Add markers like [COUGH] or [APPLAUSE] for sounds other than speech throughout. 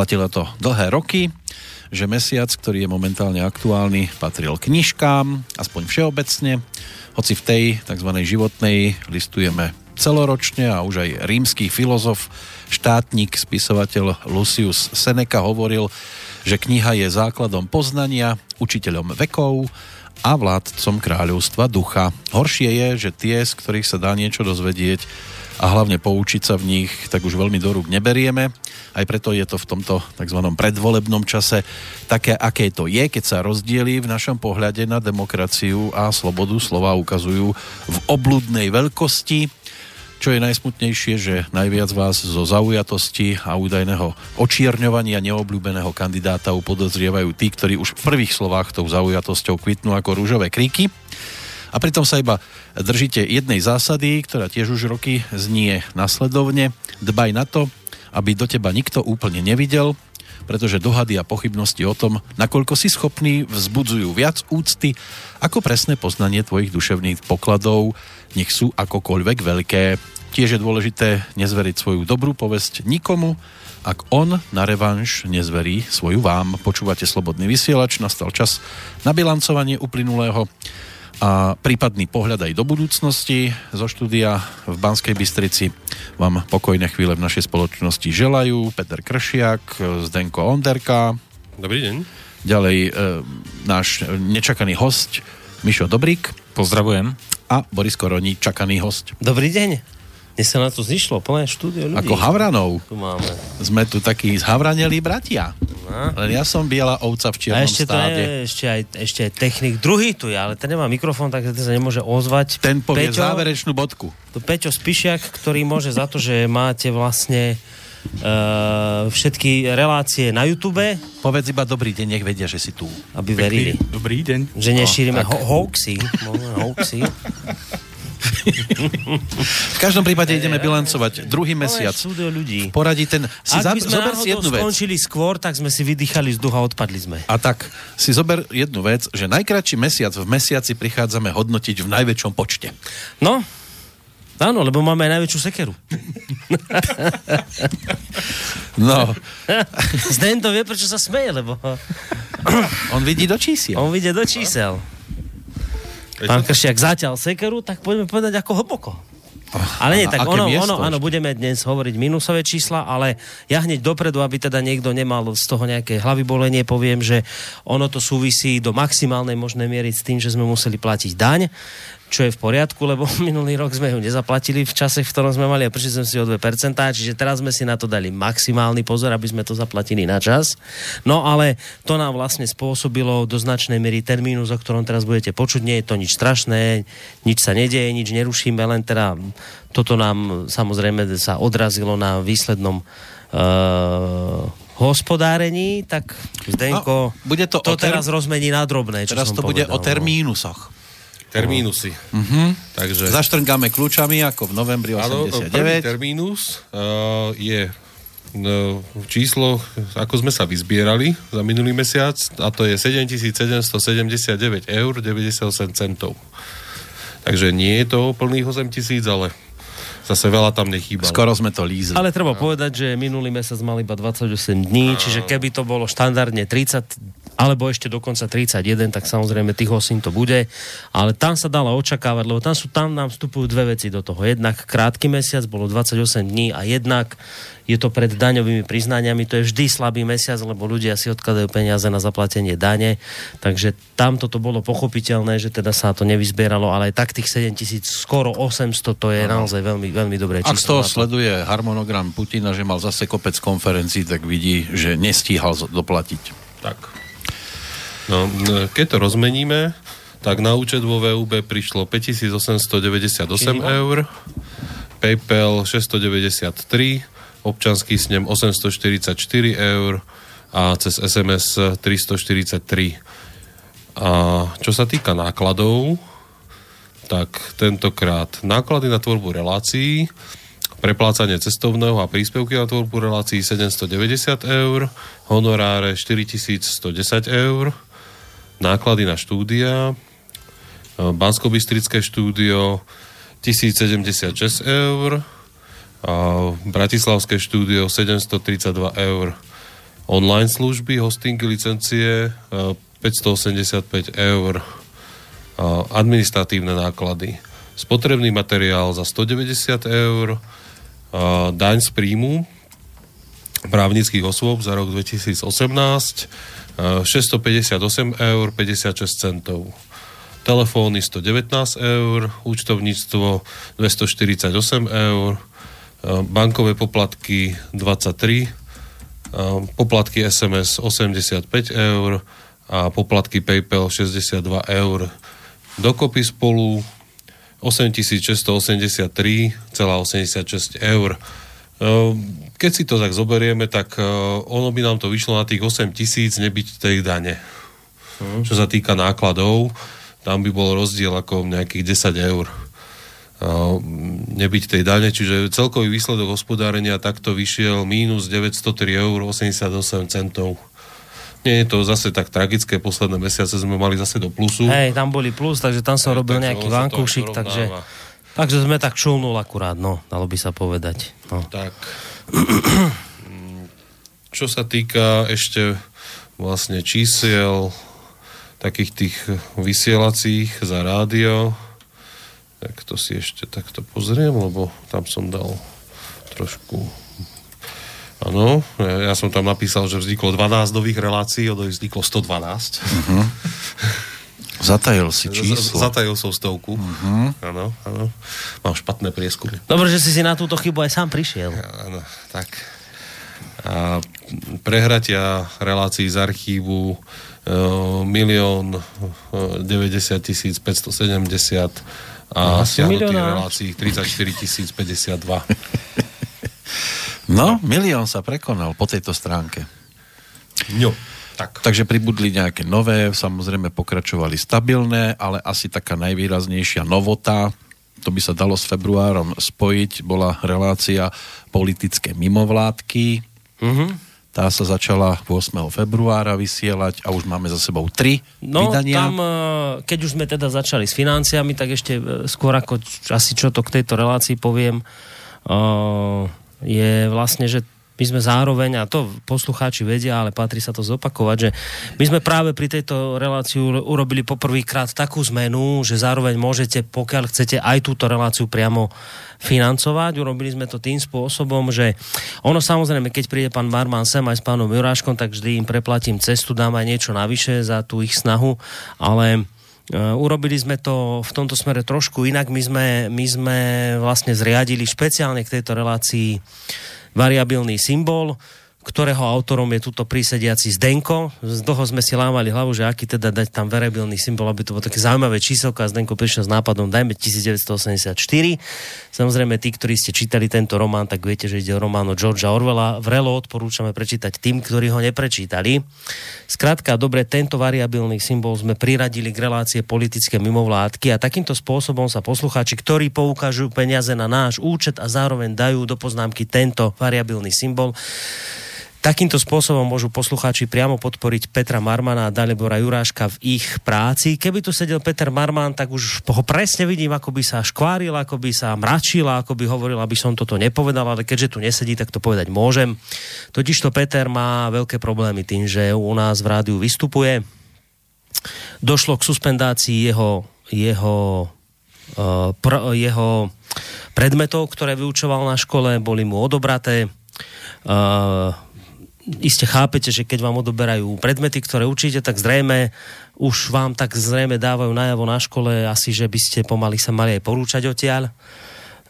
Platilo to dlhé roky, že mesiac, ktorý je momentálne aktuálny, patril knižkám, aspoň všeobecne, hoci v tej tzv. životnej listujeme celoročne a už aj rímsky filozof, štátnik, spisovateľ Lucius Seneca hovoril, že kniha je základom poznania, učiteľom vekov a vládcom kráľovstva ducha. Horšie je, že tie, z ktorých sa dá niečo dozvedieť, a hlavne poučiť sa v nich, tak už veľmi do rúk neberieme. Aj preto je to v tomto tzv. predvolebnom čase také, aké to je, keď sa rozdiely v našom pohľade na demokraciu a slobodu slova ukazujú v obludnej veľkosti. Čo je najsmutnejšie, že najviac vás zo zaujatosti a údajného očierňovania neobľúbeného kandidáta upodozrievajú tí, ktorí už v prvých slovách tou zaujatosťou kvitnú ako rúžové kríky a pritom sa iba držíte jednej zásady, ktorá tiež už roky znie nasledovne. Dbaj na to, aby do teba nikto úplne nevidel, pretože dohady a pochybnosti o tom, nakoľko si schopný, vzbudzujú viac úcty ako presné poznanie tvojich duševných pokladov, nech sú akokoľvek veľké. Tiež je dôležité nezveriť svoju dobrú povesť nikomu, ak on na revanš nezverí svoju vám. Počúvate Slobodný vysielač, nastal čas na bilancovanie uplynulého a prípadný pohľad aj do budúcnosti zo štúdia v Banskej Bystrici vám pokojné chvíle v našej spoločnosti želajú Peter Kršiak, Zdenko Onderka. Dobrý deň. Ďalej e, náš nečakaný host Mišo Dobrík. Pozdravujem. A Boris Koroní, čakaný host. Dobrý deň. Dnes sa na to zišlo, plné štúdio ľudí. Ako Havranov. Tu máme. Sme tu takí zhavranelí bratia. No. Len ja som biela ovca v čiernom A ešte, stáde. To je, ešte, aj, ešte aj technik. Druhý tu je, ale ten nemá mikrofón, takže ten sa nemôže ozvať. Ten povie Peťo, záverečnú bodku. To Peťo Spišiak, ktorý môže za to, že máte vlastne Uh, všetky relácie na YouTube. Povedz iba dobrý deň, nech vedia, že si tu. Aby verili. Dobrý deň. Že nešírime ho- hoaxy. [LAUGHS] hoaxy. [LAUGHS] v každom prípade ideme bilancovať druhý mesiac. ľudí. Poradí ten... Si Ak by sme zober si jednu vec. skončili skôr, tak sme si vydýchali z ducha a odpadli sme. A tak si zober jednu vec, že najkračší mesiac v mesiaci prichádzame hodnotiť v najväčšom počte. No, Áno, lebo máme aj najväčšiu sekeru. [LAUGHS] no. [LAUGHS] Zden to vie, prečo sa smeje, lebo... On vidí do čísiel. On vidí do čísel. Pán Kršiak zatiaľ sekeru, tak poďme povedať ako hlboko. Ale nie, tak ono, ono, áno, budeme dnes hovoriť minusové čísla, ale ja hneď dopredu, aby teda niekto nemal z toho nejaké hlavy bolenie, poviem, že ono to súvisí do maximálnej možnej miery s tým, že sme museli platiť daň čo je v poriadku, lebo [LAUGHS] minulý rok sme ju nezaplatili v čase, v ktorom sme mali a prišli sme si o 2%, čiže teraz sme si na to dali maximálny pozor, aby sme to zaplatili na čas. No ale to nám vlastne spôsobilo do značnej miery termínu, o ktorom teraz budete počuť. Nie je to nič strašné, nič sa nedeje, nič nerušíme, len teda toto nám samozrejme sa odrazilo na výslednom uh, hospodárení, tak Zdenko, no, bude to, to ter... teraz rozmení na drobné. Čo teraz som to povedal, bude o termínusoch termínusy. Uh-huh. Takže... Zaštrngáme kľúčami ako v novembri 89. Áno, prvý termínus uh, je no, číslo, ako sme sa vyzbierali za minulý mesiac, a to je 7779 eur 98 centov. Takže nie je to plných 8 tisíc, ale zase veľa tam nechýba. Skoro sme to lízli. Ale treba no. povedať, že minulý mesiac mal iba 28 dní, no. čiže keby to bolo štandardne 30 alebo ešte dokonca 31, tak samozrejme tých osín to bude. Ale tam sa dalo očakávať, lebo tam, sú, tam nám vstupujú dve veci do toho. Jednak krátky mesiac, bolo 28 dní a jednak je to pred daňovými priznaniami, to je vždy slabý mesiac, lebo ľudia si odkladajú peniaze na zaplatenie dane, takže tam toto bolo pochopiteľné, že teda sa to nevyzbieralo, ale aj tak tých 7 tisíc, skoro 800, to je naozaj veľmi, veľmi dobré číslo. Ak z toho sleduje harmonogram Putina, že mal zase kopec konferencií, tak vidí, že nestíhal doplatiť. Tak. No, keď to rozmeníme, tak na účet vo VUB prišlo 5898 eur, PayPal 693, občanský snem 844 eur a cez SMS 343. A čo sa týka nákladov, tak tentokrát náklady na tvorbu relácií, preplácanie cestovného a príspevky na tvorbu relácií 790 eur, honoráre 4110 eur, náklady na štúdia, e, Banskobystrické štúdio 1076 eur, a Bratislavské štúdio 732 eur. online služby, hostingy, licencie 585 eur, administratívne náklady, spotrebný materiál za 190 eur, daň z príjmu právnických osôb za rok 2018 658 eur 56 centov telefóny 119 eur, účtovníctvo 248 eur, bankové poplatky 23, poplatky SMS 85 eur a poplatky PayPal 62 eur. Dokopy spolu 8683,86 eur. Keď si to tak zoberieme, tak ono by nám to vyšlo na tých 8 tisíc nebyť tej dane. Hmm. Čo sa týka nákladov, tam by bol rozdiel ako nejakých 10 eur nebyť tej dane, čiže celkový výsledok hospodárenia takto vyšiel mínus 903 eur 88 centov. Nie je to zase tak tragické, posledné mesiace sme mali zase do plusu. Hej, tam boli plus, takže tam som Hej, robil nejaký vankúšik, takže, takže sme tak čulnul akurát, no, dalo by sa povedať. No. Tak. Čo sa týka ešte vlastne čísiel takých tých vysielacích za rádio. Tak to si ešte takto pozriem, lebo tam som dal trošku... Áno, ja, ja som tam napísal, že vzniklo 12 nových relácií, ono vzniklo 112. Uh-huh. [LAUGHS] Zatajil si číslo. Zatajil som stovku. Uh-huh. Áno, áno. Mám špatné prieskumy. Dobre, že si si na túto chybu aj sám prišiel. Áno, tak. A prehratia relácií z archívu milión 90 tisíc 570 a stiahnutých relácií 34 tisíc 52. No, milión sa prekonal po tejto stránke. No, tak. Takže pribudli nejaké nové, samozrejme pokračovali stabilné, ale asi taká najvýraznejšia novota, to by sa dalo s februárom spojiť, bola relácia politické mimovládky. Mm-hmm tá sa začala 8. februára vysielať a už máme za sebou tri no, vydania. tam, e, keď už sme teda začali s financiami, tak ešte e, skôr ako asi čo to k tejto relácii poviem, e, je vlastne, že my sme zároveň, a to poslucháči vedia, ale patrí sa to zopakovať, že my sme práve pri tejto reláciu urobili poprvýkrát takú zmenu, že zároveň môžete, pokiaľ chcete, aj túto reláciu priamo financovať. Urobili sme to tým spôsobom, že ono samozrejme, keď príde pán Barman sem aj s pánom Juráškom, tak vždy im preplatím cestu, dám aj niečo navyše za tú ich snahu, ale Uh, urobili sme to v tomto smere trošku inak. My sme, my sme vlastne zriadili špeciálne k tejto relácii variabilný symbol, ktorého autorom je tuto prísediaci Zdenko. Z toho sme si lávali hlavu, že aký teda dať tam variabilný symbol, aby to bolo také zaujímavé číselko a Zdenko prišiel s nápadom, dajme 1984. Samozrejme, tí, ktorí ste čítali tento román, tak viete, že ide o román od Georgea Orwella. Vrelo odporúčame prečítať tým, ktorí ho neprečítali. Skrátka, dobre, tento variabilný symbol sme priradili k relácie politické mimovládky a takýmto spôsobom sa poslucháči, ktorí poukážu peniaze na náš účet a zároveň dajú do poznámky tento variabilný symbol, Takýmto spôsobom môžu poslucháči priamo podporiť Petra Marmana a Dalibora Juráška v ich práci. Keby tu sedel Peter Marman, tak už ho presne vidím, ako by sa škváril, ako by sa mračil, ako by hovoril, aby som toto nepovedal, ale keďže tu nesedí, tak to povedať môžem. Totižto Peter má veľké problémy tým, že u nás v rádiu vystupuje. Došlo k suspendácii jeho, jeho, uh, pr- jeho predmetov, ktoré vyučoval na škole, boli mu odobraté. Uh, iste chápete, že keď vám odoberajú predmety, ktoré učíte, tak zrejme už vám tak zrejme dávajú najavo na škole asi, že by ste pomaly sa mali aj porúčať odtiaľ.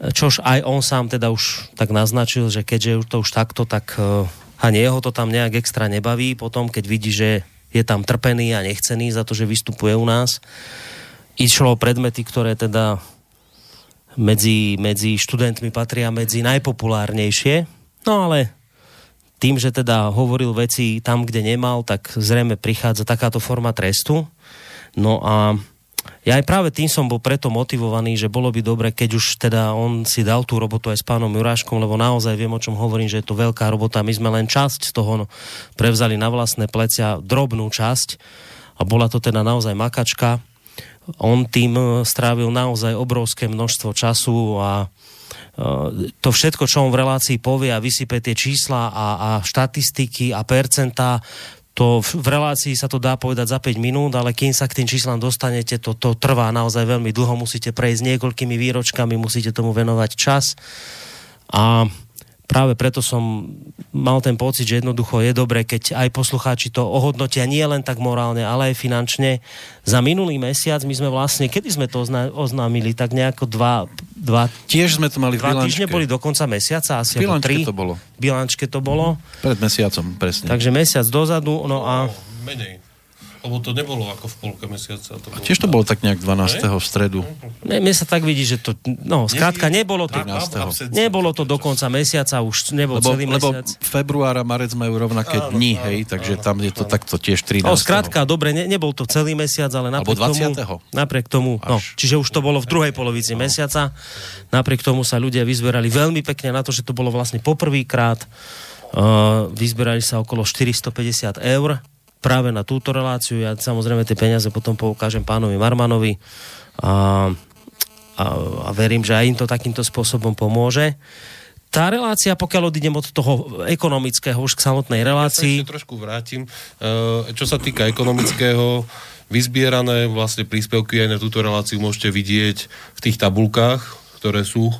Čož aj on sám teda už tak naznačil, že keďže to už takto, tak eh, ani jeho to tam nejak extra nebaví potom, keď vidí, že je tam trpený a nechcený za to, že vystupuje u nás. Išlo o predmety, ktoré teda medzi, medzi študentmi patria medzi najpopulárnejšie. No ale tým, že teda hovoril veci tam, kde nemal, tak zrejme prichádza takáto forma trestu. No a ja aj práve tým som bol preto motivovaný, že bolo by dobre, keď už teda on si dal tú robotu aj s pánom Juráškom, lebo naozaj viem, o čom hovorím, že je to veľká robota. My sme len časť toho no, prevzali na vlastné plecia, drobnú časť a bola to teda naozaj makačka. On tým strávil naozaj obrovské množstvo času a to všetko, čo on v relácii povie a vysype tie čísla a, a štatistiky a percentá, to v relácii sa to dá povedať za 5 minút, ale kým sa k tým číslam dostanete, to, to trvá naozaj veľmi dlho, musíte prejsť niekoľkými výročkami, musíte tomu venovať čas. A práve preto som mal ten pocit, že jednoducho je dobre, keď aj poslucháči to ohodnotia nie len tak morálne, ale aj finančne. Za minulý mesiac my sme vlastne, kedy sme to oznámili, tak nejako dva, dva Tiež sme to mali v dva týždne boli do konca mesiaca, asi v tri. to bolo. V bilančke to bolo. Pred mesiacom, presne. Takže mesiac dozadu, no a... Menej. Lebo to nebolo ako v polke mesiaca. To bolo... A tiež to bolo tak nejak 12. Ne? v stredu. Ne, mne sa tak vidí, že to, no, skrátka, nebolo to, 13. nebolo to do konca mesiaca, už nebol lebo, celý mesiac. Lebo február a marec majú rovnaké áno, dni, áno, hej, takže áno, tam je to áno. takto tiež 13. No, skrátka, dobre, ne, nebol to celý mesiac, ale napriek Alebo 20. tomu, napriek tomu, no, čiže už to bolo v druhej polovici no. mesiaca, napriek tomu sa ľudia vyzberali veľmi pekne na to, že to bolo vlastne poprvýkrát, uh, vyzberali sa okolo 450 eur, práve na túto reláciu. Ja samozrejme tie peniaze potom poukážem pánovi Marmanovi a, a, a verím, že aj im to takýmto spôsobom pomôže. Tá relácia, pokiaľ odídem od toho ekonomického už k samotnej relácii... Ja sa trošku vrátim. E, čo sa týka ekonomického, vyzbierané vlastne príspevky aj na túto reláciu môžete vidieť v tých tabulkách, ktoré sú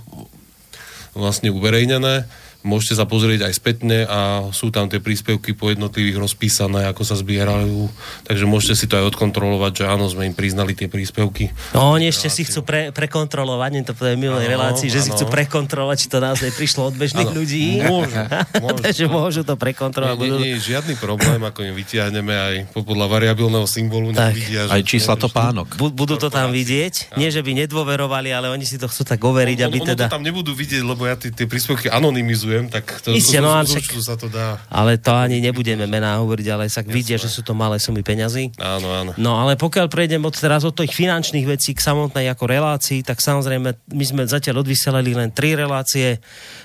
vlastne uverejnené Môžete sa pozrieť aj spätne a sú tam tie príspevky po jednotlivých rozpísané, ako sa zbierajú. Takže môžete si to aj odkontrolovať, že áno, sme im priznali tie príspevky. No, oni ešte si chcú pre, prekontrolovať, nie to povedať minulej relácii, že ano. si chcú prekontrolovať, či to naozaj prišlo od bežných ano. ľudí. Môžu. [LAUGHS] môžu. Takže môžu to prekontrolovať. Nie, nie, nie, žiadny problém, ako im vytiahneme aj podľa variabilného symbolu. Tak. Vidia, že aj čísla to pánok. Budú to tam vidieť. Nie, že by nedôverovali, ale oni si to chcú tak overiť, aby teda... to tam nebudú vidieť, lebo ja tie príspevky anonymizujem kritizujem, tak to, Isté, no, však, sa to dá. Ale to ani nebudeme mená hovoriť, ale sa vidia, že sú to malé sumy peňazí. Áno, áno. No ale pokiaľ prejdem od teraz od tých finančných vecí k samotnej ako relácii, tak samozrejme my sme zatiaľ odvyselili len tri relácie.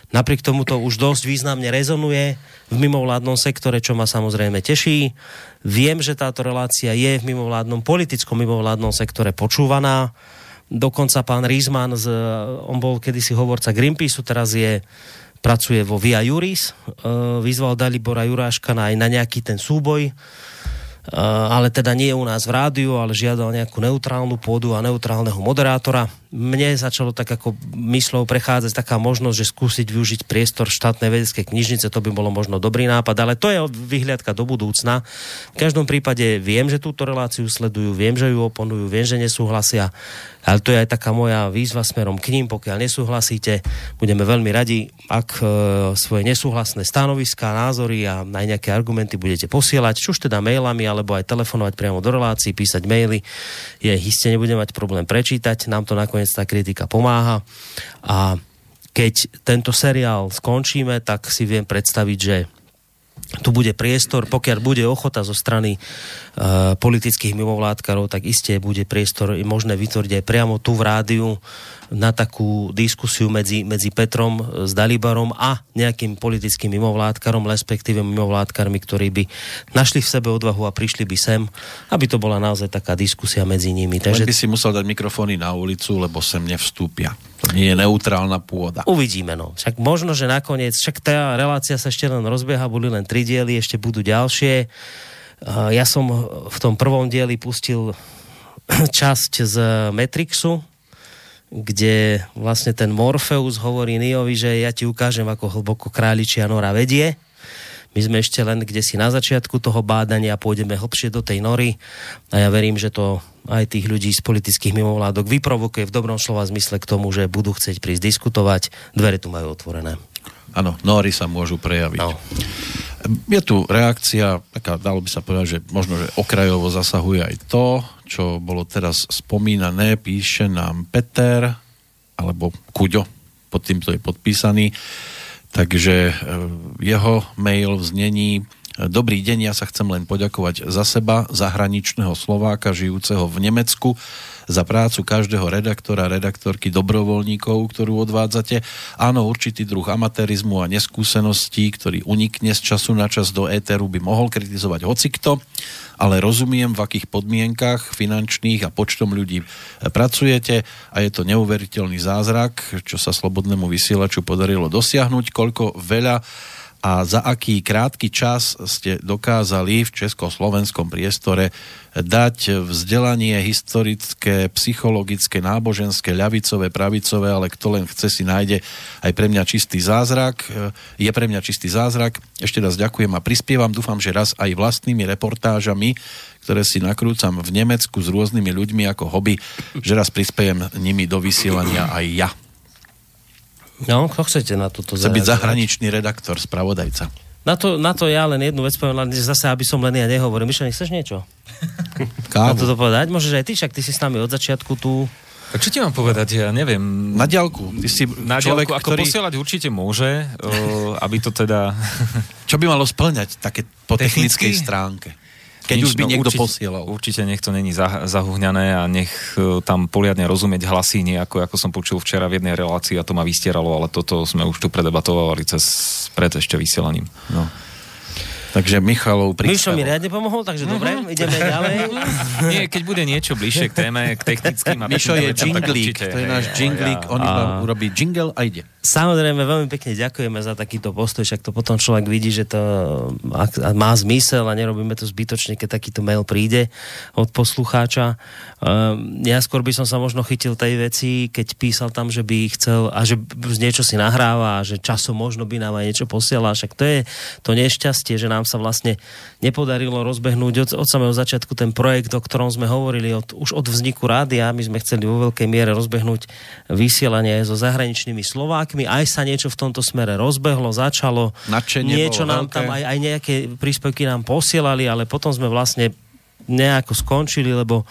Napriek tomu to už dosť významne rezonuje v mimovládnom sektore, čo ma samozrejme teší. Viem, že táto relácia je v mimovládnom, politickom mimovládnom sektore počúvaná dokonca pán Rizman, z, on bol kedysi hovorca Greenpeaceu, teraz je pracuje vo Via Juris, e, vyzval Dalibora Juráška na, aj na nejaký ten súboj, e, ale teda nie u nás v rádiu, ale žiadal nejakú neutrálnu pôdu a neutrálneho moderátora mne začalo tak ako myslou prechádzať taká možnosť, že skúsiť využiť priestor štátnej vedeckej knižnice, to by bolo možno dobrý nápad, ale to je vyhliadka do budúcna. V každom prípade viem, že túto reláciu sledujú, viem, že ju oponujú, viem, že nesúhlasia, ale to je aj taká moja výzva smerom k ním, pokiaľ nesúhlasíte, budeme veľmi radi, ak e, svoje nesúhlasné stanoviská, názory a aj nejaké argumenty budete posielať, či už teda mailami, alebo aj telefonovať priamo do relácií, písať maily, je iste nebudem mať problém prečítať, nám to nakoniec nakoniec tá kritika pomáha. A keď tento seriál skončíme, tak si viem predstaviť, že tu bude priestor, pokiaľ bude ochota zo strany uh, politických mimovládkarov, tak iste bude priestor možné vytvoriť aj priamo tu v rádiu na takú diskusiu medzi, medzi Petrom s Dalibarom a nejakým politickým mimovládkarom, respektíve mimovládkarmi, ktorí by našli v sebe odvahu a prišli by sem, aby to bola naozaj taká diskusia medzi nimi. Takže... Len by si musel dať mikrofóny na ulicu, lebo sem nevstúpia. To nie je neutrálna pôda. Uvidíme, no. Však možno, že nakoniec, však tá relácia sa ešte len rozbieha, boli len tri diely, ešte budú ďalšie. Ja som v tom prvom dieli pustil [CLEARS THROAT] časť z Matrixu, kde vlastne ten Morpheus hovorí Niovi, že ja ti ukážem, ako hlboko králičia nora vedie. My sme ešte len kde si na začiatku toho bádania, pôjdeme hlbšie do tej nory a ja verím, že to aj tých ľudí z politických mimovládok vyprovokuje v dobrom slova zmysle k tomu, že budú chcieť prísť diskutovať. Dvere tu majú otvorené. Áno, nory sa môžu prejaviť. No. Je tu reakcia, taká, dalo by sa povedať, že možno, že okrajovo zasahuje aj to, čo bolo teraz spomínané, píše nám Peter, alebo Kuďo, pod týmto je podpísaný, takže e, jeho mail v znení Dobrý deň, ja sa chcem len poďakovať za seba, zahraničného Slováka, žijúceho v Nemecku, za prácu každého redaktora, redaktorky, dobrovoľníkov, ktorú odvádzate. Áno, určitý druh amatérizmu a neskúseností, ktorý unikne z času na čas do éteru, by mohol kritizovať hocikto, ale rozumiem, v akých podmienkach finančných a počtom ľudí pracujete a je to neuveriteľný zázrak, čo sa slobodnému vysielaču podarilo dosiahnuť, koľko veľa a za aký krátky čas ste dokázali v československom priestore dať vzdelanie historické, psychologické, náboženské, ľavicové, pravicové, ale kto len chce si nájde aj pre mňa čistý zázrak. Je pre mňa čistý zázrak. Ešte raz ďakujem a prispievam. Dúfam, že raz aj vlastnými reportážami, ktoré si nakrúcam v Nemecku s rôznymi ľuďmi ako hobby, že raz prispiejem nimi do vysielania aj ja. No, kto chcete na toto Chce byť zahraničný redaktor, spravodajca. Na to, na to ja len jednu vec poviem, len zase, aby som len ja nehovoril. Myšľa, nechceš niečo? Kávu. [LAUGHS] Na toto povedať? Môžeš aj ty, však ty si s nami od začiatku tu. A čo ti mám povedať? Ja neviem. Na diálku. Ty si na človek, diálku, ako ktorý... posielať určite môže, o, aby to teda... Čo by malo splňať také po technickej stránke? Keď Nič, už by niekto určite, posielal. Určite nech to není zahuhňané a nech uh, tam poliadne rozumieť hlasy, nie ako, ako som počul včera v jednej relácii a to ma vystieralo, ale toto sme už tu predebatovali cez pred ešte vysielaním. No. Takže Michalov prístav. Mišo mi riadne pomohol, takže dobre, mhm. ideme ďalej. [LAUGHS] Nie, keď bude niečo bližšie k téme, k technickým... Mišo je jinglík, to je náš jinglík, on iba urobí jingle a ide. Samozrejme, veľmi pekne ďakujeme za takýto postoj, však to potom človek vidí, že to má zmysel a nerobíme to zbytočne, keď takýto mail príde od poslucháča. Um, ja skôr by som sa možno chytil tej veci, keď písal tam, že by chcel a že niečo si nahráva a že časom možno by nám aj niečo posielal, však to je to nešťastie, že nám sa vlastne nepodarilo rozbehnúť od, od samého začiatku ten projekt, o ktorom sme hovorili od, už od vzniku rádia. My sme chceli vo veľkej miere rozbehnúť vysielanie so zahraničnými Slovákmi aj sa niečo v tomto smere rozbehlo, začalo. Načenie niečo nám veľké. tam aj, aj nejaké príspevky nám posielali, ale potom sme vlastne nejako skončili, lebo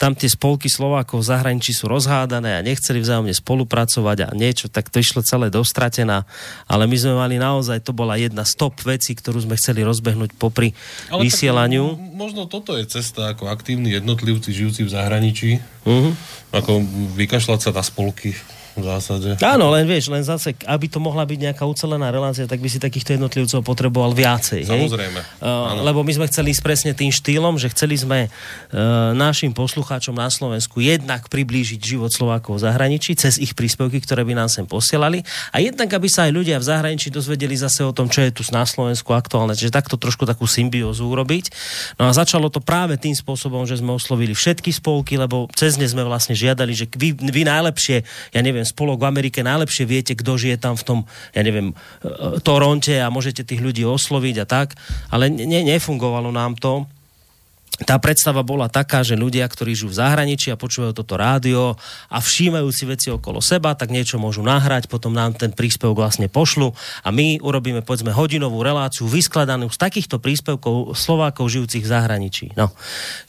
tam tie spolky Slovákov v zahraničí sú rozhádané a nechceli vzájomne spolupracovať a niečo, tak to išlo celé dostratená. Ale my sme mali naozaj, to bola jedna stop veci, ktorú sme chceli rozbehnúť popri Ale vysielaniu. Tak, možno toto je cesta ako aktívni jednotlivci žijúci v zahraničí. Uh-huh. Ako vykašľať sa na spolky v zásade. Áno, len vieš, len zase, aby to mohla byť nejaká ucelená relácia, tak by si takýchto jednotlivcov potreboval viacej. Samozrejme. Uh, lebo my sme chceli ísť presne tým štýlom, že chceli sme uh, našim poslucháčom na Slovensku jednak priblížiť život Slovákov v zahraničí cez ich príspevky, ktoré by nám sem posielali a jednak, aby sa aj ľudia v zahraničí dozvedeli zase o tom, čo je tu na Slovensku aktuálne. Čiže takto trošku takú symbiózu urobiť. No a začalo to práve tým spôsobom, že sme oslovili všetky spolky, lebo cez ne sme vlastne žiadali, že vy, vy najlepšie, ja neviem, spolok v Amerike najlepšie viete, kto žije tam v tom, ja neviem, e, Toronte a môžete tých ľudí osloviť a tak, ale ne, nefungovalo nám to tá predstava bola taká, že ľudia, ktorí žijú v zahraničí a počúvajú toto rádio a všímajú si veci okolo seba, tak niečo môžu nahrať, potom nám ten príspevok vlastne pošlu a my urobíme povedzme hodinovú reláciu vyskladanú z takýchto príspevkov Slovákov žijúcich v zahraničí. No,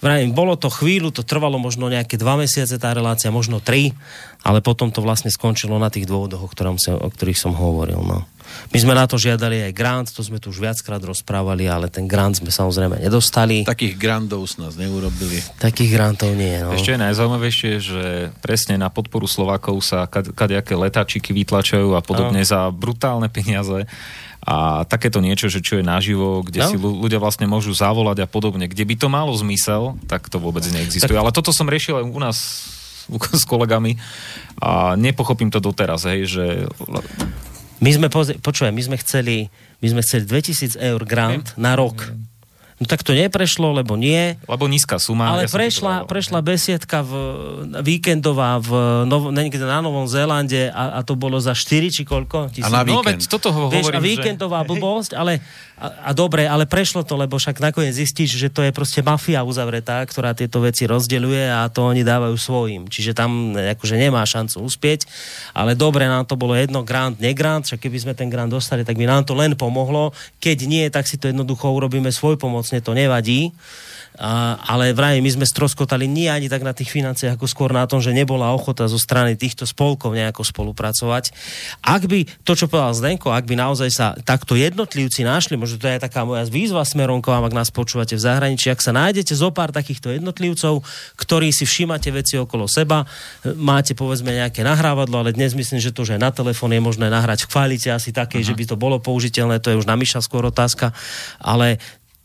Vrajím, bolo to chvíľu, to trvalo možno nejaké dva mesiace tá relácia, možno tri, ale potom to vlastne skončilo na tých dôvodoch, o, ktorom sa, o ktorých som hovoril. No. My sme na to žiadali aj grant, to sme tu už viackrát rozprávali, ale ten grant sme samozrejme nedostali. Takých grantov s nás neurobili. Takých grantov nie. No. Ešte je najzaujímavejšie, že presne na podporu Slovákov sa kadejaké letáčiky vytlačajú a podobne no. za brutálne peniaze. A takéto niečo, že čo je naživo, kde no. si ľudia vlastne môžu zavolať a podobne, kde by to malo zmysel, tak to vôbec neexistuje. Tak... Ale toto som riešil aj u nás [LAUGHS] s kolegami a nepochopím to doteraz, hej, že my sme, počúvaj, my sme chceli, my sme chceli 2000 eur grant na rok. No tak to neprešlo, lebo nie. Lebo nízka suma. Ale ja prešla, prešla besiedka v, víkendová v Novo, niekde na Novom Zélande a, a to bolo za 4 či koľko? Tisíc. A na víkend. No veď toto ho Vieš, hovorím, a víkendová že... blbosť, ale a, a dobre, ale prešlo to, lebo však nakoniec zistíš, že to je proste mafia uzavretá, ktorá tieto veci rozdeľuje a to oni dávajú svojim. Čiže tam akože nemá šancu uspieť. Ale dobre, nám to bolo jedno, grant, negrant, však keby sme ten grant dostali, tak by nám to len pomohlo. Keď nie, tak si to jednoducho urobíme svoj pomoc všeobecne to nevadí a, ale vraj my sme stroskotali nie ani tak na tých financiách, ako skôr na tom, že nebola ochota zo strany týchto spolkov nejako spolupracovať. Ak by, to čo povedal Zdenko, ak by naozaj sa takto jednotlivci našli, možno to je taká moja výzva smerom k vám, ak nás počúvate v zahraničí, ak sa nájdete zo pár takýchto jednotlivcov, ktorí si všímate veci okolo seba, máte povedzme nejaké nahrávadlo, ale dnes myslím, že to, že na telefón je možné nahrať v kvalite asi také, uh-huh. že by to bolo použiteľné, to je už na Miša skôr otázka, ale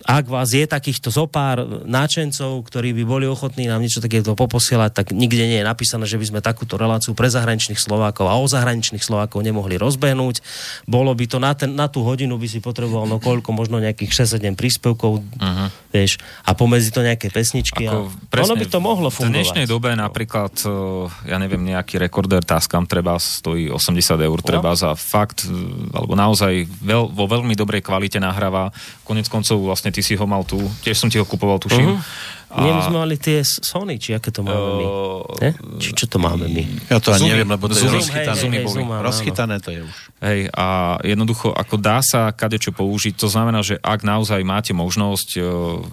ak vás je takýchto zopár náčencov, ktorí by boli ochotní nám niečo takéto poposielať, tak nikde nie je napísané, že by sme takúto reláciu pre zahraničných Slovákov a o zahraničných Slovákov nemohli rozbehnúť. Bolo by to na, ten, na tú hodinu by si potreboval no koľko, možno nejakých 6-7 príspevkov, uh-huh. vieš, a pomedzi to nejaké pesničky. Ako, a presne, ono by to mohlo fungovať. V dnešnej dobe napríklad, e, ja neviem, nejaký rekorder Tascam treba stojí 80 eur, treba za fakt, e, alebo naozaj veľ, vo veľmi dobrej kvalite nahráva. Konec koncov vlastne ty si ho mal tu, tiež som ti ho kupoval, tuším. Uh-huh a... Nie, my sme mali tie Sony, či aké to máme my. Ne? Či čo to máme my? Ja to ani neviem, lebo to je rozchytané. Hej, hej, boli. Zoom, rozchytané to je už. Hej, a jednoducho, ako dá sa kadečo použiť, to znamená, že ak naozaj máte možnosť uh,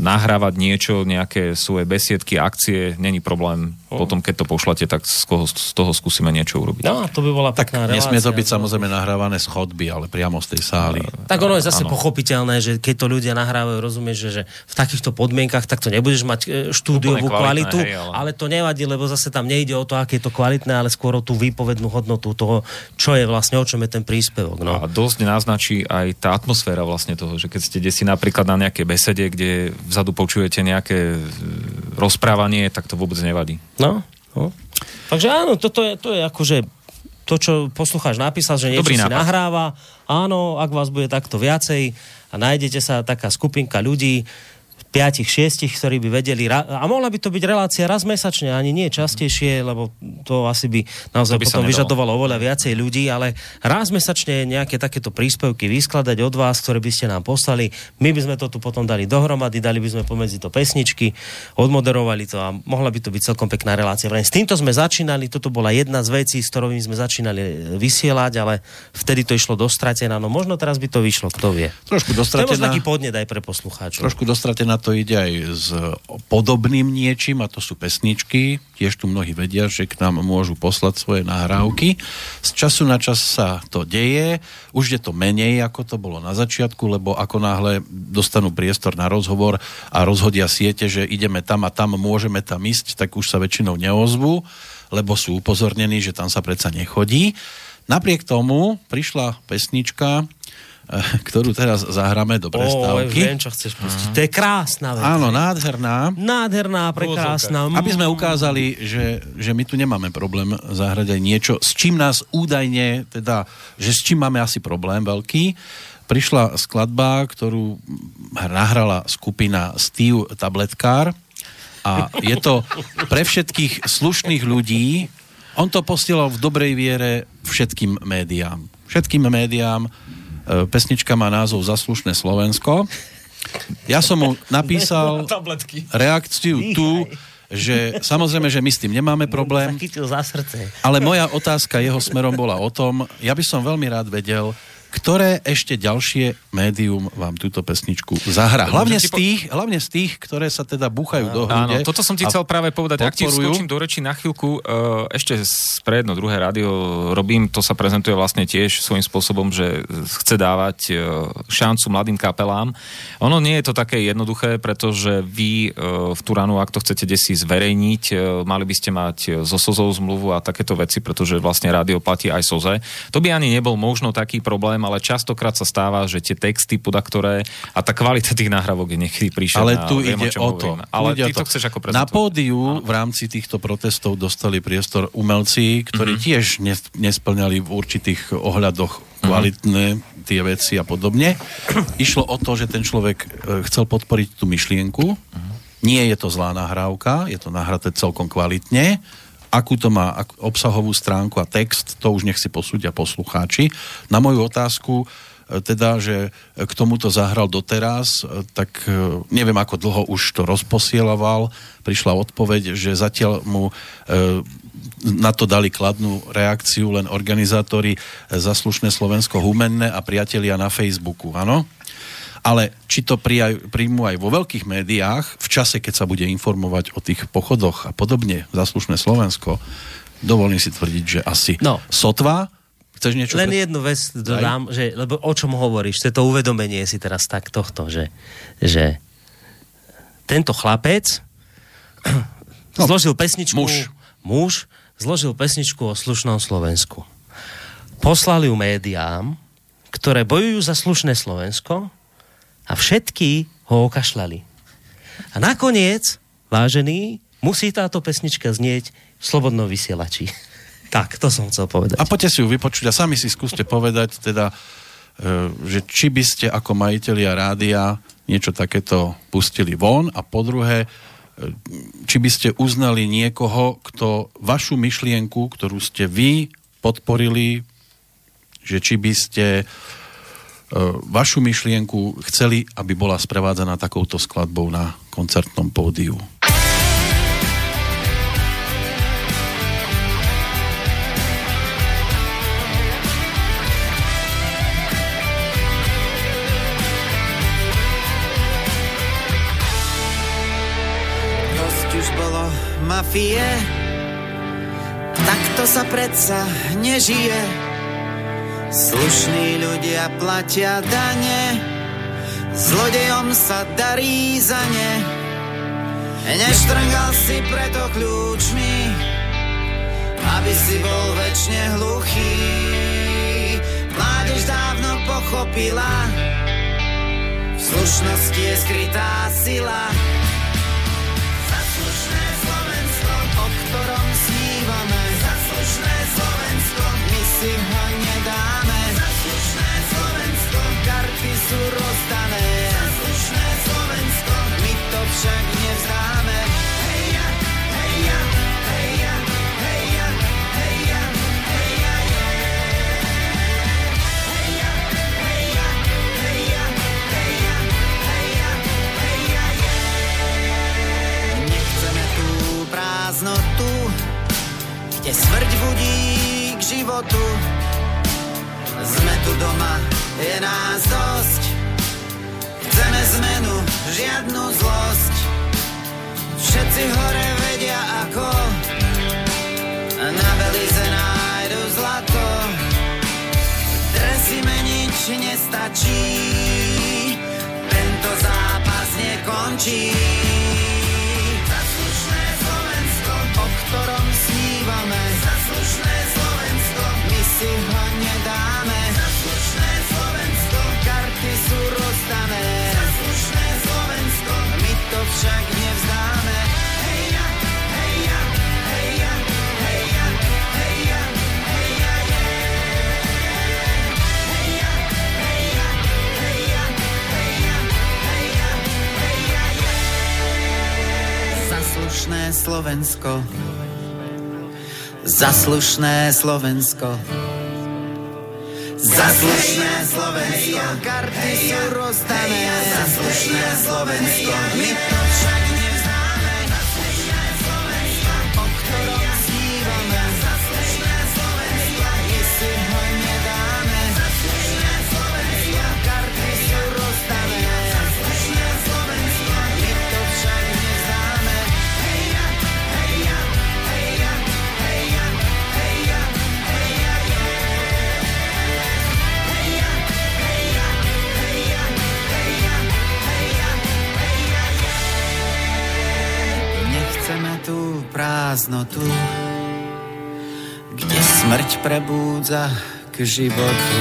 nahrávať niečo, nejaké svoje besiedky, akcie, není problém. Oh. Potom, keď to pošlete, tak z, koho, z toho skúsime niečo urobiť. No, to by bola tak pekná relácia. Nesmie to byť samozrejme nahrávané z chodby, ale priamo z tej sály. Tak ono je zase ano. pochopiteľné, že keď to ľudia nahrávajú, rozumieš, že, že v takýchto podmienkach tak to nebude nebudeš mať e, štúdiovú kvalitu, hej, ale... ale to nevadí, lebo zase tam nejde o to, aké je to kvalitné, ale skôr o tú výpovednú hodnotu toho, čo je vlastne, o čom je ten príspevok. No. A dosť naznačí aj tá atmosféra vlastne toho, že keď ste desi napríklad na nejaké besede, kde vzadu počujete nejaké e, rozprávanie, tak to vôbec nevadí. No, no. Takže áno, toto je, to je akože to, čo poslucháč napísal, že niečo Dobrý si nápad. nahráva. Áno, ak vás bude takto viacej a nájdete sa taká skupinka ľudí, piatich, šiestich, ktorí by vedeli, a mohla by to byť relácia raz mesačne, ani nie častejšie, lebo to asi by naozaj by potom vyžadovalo oveľa viacej ľudí, ale raz mesačne nejaké takéto príspevky vyskladať od vás, ktoré by ste nám poslali. My by sme to tu potom dali dohromady, dali by sme pomedzi to pesničky, odmoderovali to a mohla by to byť celkom pekná relácia. S týmto sme začínali, toto bola jedna z vecí, s ktorými sme začínali vysielať, ale vtedy to išlo dostratená. No možno teraz by to vyšlo, kto vie. Trošku dostratená. To je taký podnet aj pre poslucháčov. Trošku dostratená to ide aj s podobným niečím, a to sú pesničky. Tiež tu mnohí vedia, že k nám môžu poslať svoje nahrávky. Z času na čas sa to deje. Už je to menej, ako to bolo na začiatku, lebo ako náhle dostanú priestor na rozhovor a rozhodia siete, že ideme tam a tam, môžeme tam ísť, tak už sa väčšinou neozvú, lebo sú upozornení, že tam sa predsa nechodí. Napriek tomu prišla pesnička, ktorú teraz zahráme do prestávky. O, viem, čo chceš pustiť. To je krásna vec. Áno, nádherná. Nádherná, prekrásna. Aby sme ukázali, že, že my tu nemáme problém zahrať aj niečo, s čím nás údajne, teda, že s čím máme asi problém veľký. Prišla skladba, ktorú nahrala skupina Steve Tabletkár a je to pre všetkých slušných ľudí. On to posielal v dobrej viere všetkým médiám. Všetkým médiám pesnička má názov Zaslušné Slovensko. Ja som mu napísal [LAUGHS] reakciu tu, že samozrejme, že my s tým nemáme problém. za srdce. Ale moja otázka jeho smerom bola o tom, ja by som veľmi rád vedel, ktoré ešte ďalšie médium vám túto pesničku zahrá. Hlavne z tých, hlavne z tých ktoré sa teda búchajú do hrude. Áno, toto som ti chcel práve povedať. Podporujú. Ak ti skočím do reči na chvíľku, uh, ešte pre jedno druhé rádio robím, to sa prezentuje vlastne tiež svojím spôsobom, že chce dávať uh, šancu mladým kapelám. Ono nie je to také jednoduché, pretože vy uh, v Turanu, ak to chcete desi zverejniť, mali by ste mať so Sozou zmluvu a takéto veci, pretože vlastne rádio platí aj Soze. To by ani nebol možno taký problém, ale častokrát sa stáva, že tie texty, poda ktoré a tá kvalita tých nahrávok je niekedy príšerná. Ale tu viem, ide o, o to. Ale ty to. to chceš ako prezentovať. Na pódiu v rámci týchto protestov dostali priestor umelci, ktorí mm-hmm. tiež nesplňali v určitých ohľadoch mhm. kvalitné tie veci a podobne. [CLEARS THROAT] Išlo o to, že ten človek e, chcel podporiť tú myšlienku. Mm-hmm. Nie je to zlá nahrávka, je to nahraté celkom kvalitne akú to má obsahovú stránku a text, to už nech si posúdia poslucháči. Na moju otázku, e, teda, že k tomuto zahral doteraz, e, tak e, neviem, ako dlho už to rozposieloval. Prišla odpoveď, že zatiaľ mu na to dali kladnú reakciu len organizátori Zaslušné Slovensko Humenné a priatelia na Facebooku, áno? Ale či to príjmu aj vo veľkých médiách, v čase, keď sa bude informovať o tých pochodoch a podobne, zaslušné Slovensko, dovolím si tvrdiť, že asi no. sotva. Chceš niečo? Len pre... jednu vec dodám, že, lebo o čom hovoríš, to je to uvedomenie si teraz tak tohto, že, že tento chlapec no, zložil pesničku... Muž. Muž zložil pesničku o slušnom Slovensku. Poslali ju médiám, ktoré bojujú za slušné Slovensko a všetky ho okašľali. A nakoniec, vážený, musí táto pesnička znieť v slobodnom vysielači. [LAUGHS] tak, to som chcel povedať. A poďte si ju vypočuť a sami si skúste povedať, teda, e, že či by ste ako majiteľia rádia niečo takéto pustili von a po druhé, e, či by ste uznali niekoho, kto vašu myšlienku, ktorú ste vy podporili, že či by ste E, vašu myšlienku chceli, aby bola sprevádzaná takouto skladbou na koncertnom pódiu. Mafie, takto sa predsa nežije Slušní ľudia platia dane, zlodejom sa darí za ne. Neštrngal si preto kľúčmi, aby si bol väčšine hluchý. Mládež dávno pochopila, v slušnosti je skrytá sila. Za slušné Slovensko, o ktorom snívame, za slušné Slovensko, my si ho sú rozdané. Zaslušné Slovensko, my to však nevzdáme. Nechceme tú prázdnotu, kde smrť budí k životu. Sme tu doma, je nás dosť. Chceme zmenu, žiadnu zlosť. Všetci hore vedia ako, na velize nájdu zlato. Dresy menič nestačí, tento zápas nekončí. Zaslušné Slovensko, o ktorom snívame. Zaslušné Slovensko, my si ho nedáme. však nevzdáme. Hej ja, ja, hej ja, hej Slovensko, zaslušné Slovensko. Zaslušné Slovensko, karty sú rozdané. Zaslušné Slovensko, my to však prázdnotu, kde smrť prebúdza k životu.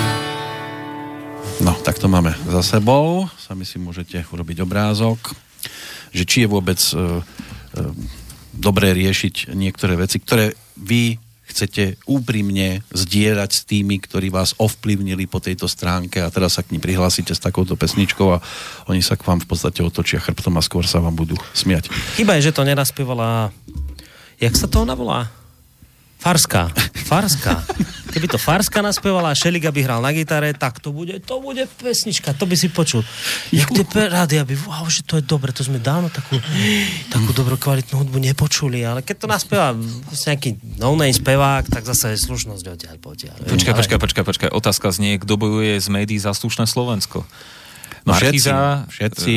No, tak to máme za sebou. Sami si môžete urobiť obrázok, že či je vôbec e, e, dobré riešiť niektoré veci, ktoré vy chcete úprimne zdieľať s tými, ktorí vás ovplyvnili po tejto stránke a teraz sa k ním prihlásite s takouto pesničkou a oni sa k vám v podstate otočia chrbtom a skôr sa vám budú smiať. Chyba je, že to nenaspievala jak sa to ona volá? Farska. Farska. Keby to Farska naspievala a Šeliga by hral na gitare, tak to bude, to bude pesnička, to by si počul. Jak tie rády, aby, wow, že to je dobre, to sme dávno takú, takú dobrú kvalitnú hudbu nepočuli, ale keď to naspieva nejaký no-name spevák, tak zase je slušnosť odtiaľ potiaľ. Počkaj, počkaj, počkaj, počkaj, otázka znie, kto bojuje z médií za slušné Slovensko? No Markiza, všetci, všetci,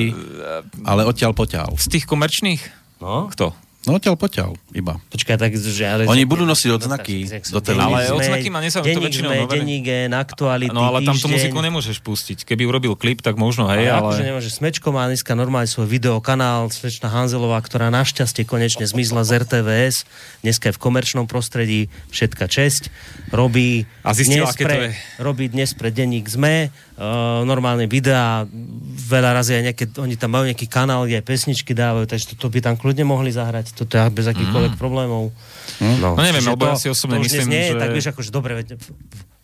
ale odtiaľ poťaľ. Z tých komerčných? No. Kto? No odtiaľ poťaľ, iba. Počkaj, tak, že, ale, Oni budú nosiť odznaky do televízie. Ale odznaky ma nezaujímavé to väčšinou sme, Denník aktuality, No ale tam tú muziku nemôžeš pustiť. Keby urobil klip, tak možno, hej, ale... ale... nemôže. Smečko má dneska normálne svoj videokanál, Smečná Hanzelová, ktorá našťastie konečne zmizla z RTVS, dneska je v komerčnom prostredí, všetka česť, robí A zistila, dnes pre, to je. robí dnes pre denník ZME, uh, normálne videá, veľa razy aj nejaké, oni tam majú nejaký kanál, kde aj pesničky dávajú, takže to, to by tam kľudne mohli zahrať, toto je bez akýchkoľvek mm. problémov. Mm. No, no neviem, lebo ja si osobne myslím, nie, že... tak vieš, akože dobre,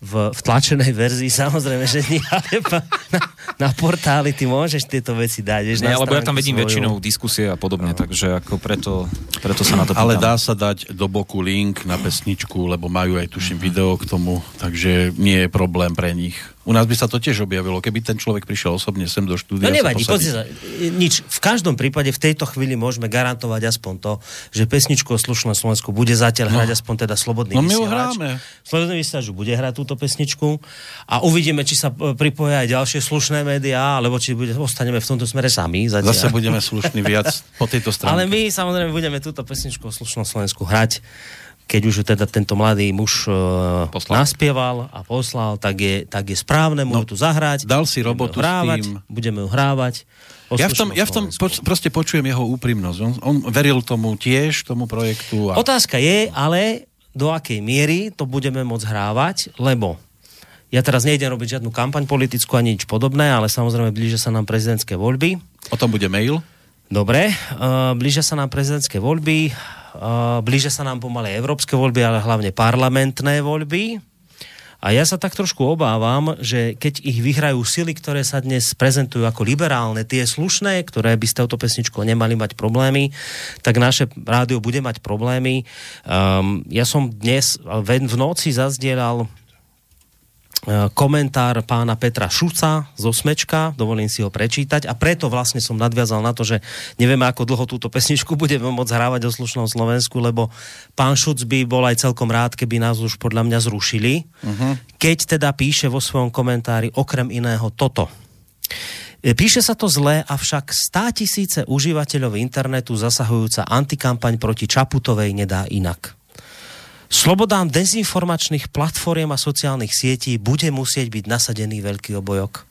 v, v tlačenej verzii samozrejme, že nie, ale [LAUGHS] na, na portáli ty môžeš tieto veci dať. Vieš, nie, lebo ja tam vidím svoju. väčšinou diskusie a podobne, no. takže ako preto, preto sa na to pýtam. Ale dá sa dať do boku link na pesničku, lebo majú aj tuším mm-hmm. video k tomu, takže nie je problém pre nich. U nás by sa to tiež objavilo, keby ten človek prišiel osobne sem do štúdia. No nevadí, sa sa, nič. V každom prípade v tejto chvíli môžeme garantovať aspoň to, že pesničku o slušnom Slovensku bude zatiaľ no. hrať aspoň teda slobodný no, vysielač. No Slobodný vysielač bude hrať túto pesničku a uvidíme, či sa e, pripoja aj ďalšie slušné médiá, alebo či bude, ostaneme v tomto smere sami. Zatiaľ. Zase budeme slušní viac po tejto [LAUGHS] strane. Ale my samozrejme budeme túto pesničku o slušnom Slovensku hrať keď už teda tento mladý muž uh, naspieval a poslal, tak je, tak je správne mu no, tu zahrať. Dal si robotu hrávať, s tým. Budeme ju hrávať. Ja v tom, ja v tom po, proste počujem jeho úprimnosť. On, on veril tomu tiež, tomu projektu. A... Otázka je, ale do akej miery to budeme môcť hrávať, lebo ja teraz nejdem robiť žiadnu kampaň politickú ani nič podobné, ale samozrejme blíže sa nám prezidentské voľby. O tom bude mail? Dobre, uh, blíže sa nám prezidentské voľby blíže sa nám pomaly európske voľby, ale hlavne parlamentné voľby. A ja sa tak trošku obávam, že keď ich vyhrajú sily, ktoré sa dnes prezentujú ako liberálne, tie slušné, ktoré by s touto pesničkou nemali mať problémy, tak naše rádio bude mať problémy. Um, ja som dnes v noci zazdielal komentár pána Petra Šuca zo Smečka, dovolím si ho prečítať a preto vlastne som nadviazal na to, že nevieme, ako dlho túto pesničku [LAUGHS] budeme môcť hrávať o slušnom Slovensku, lebo pán Šuc by bol aj celkom rád, keby nás už podľa mňa zrušili. Uh-huh. Keď teda píše vo svojom komentári okrem iného toto. E, píše sa to zle, avšak 100 tisíce užívateľov internetu zasahujúca antikampaň proti Čaputovej nedá inak. Slobodám dezinformačných platform a sociálnych sietí bude musieť byť nasadený veľký obojok.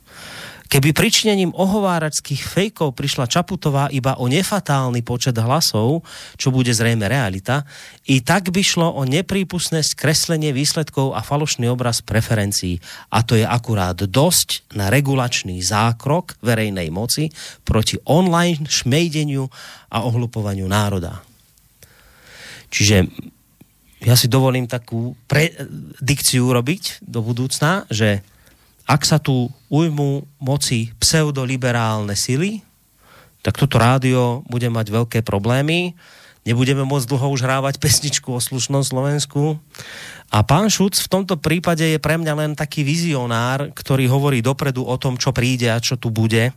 Keby pričinením ohováračských fejkov prišla Čaputová iba o nefatálny počet hlasov, čo bude zrejme realita, i tak by šlo o neprípustné skreslenie výsledkov a falošný obraz preferencií. A to je akurát dosť na regulačný zákrok verejnej moci proti online šmejdeniu a ohlupovaniu národa. Čiže ja si dovolím takú predikciu robiť do budúcna, že ak sa tu ujmú moci pseudoliberálne sily, tak toto rádio bude mať veľké problémy. Nebudeme môcť dlho už hrávať pesničku o slušnom Slovensku. A pán Šuc v tomto prípade je pre mňa len taký vizionár, ktorý hovorí dopredu o tom, čo príde a čo tu bude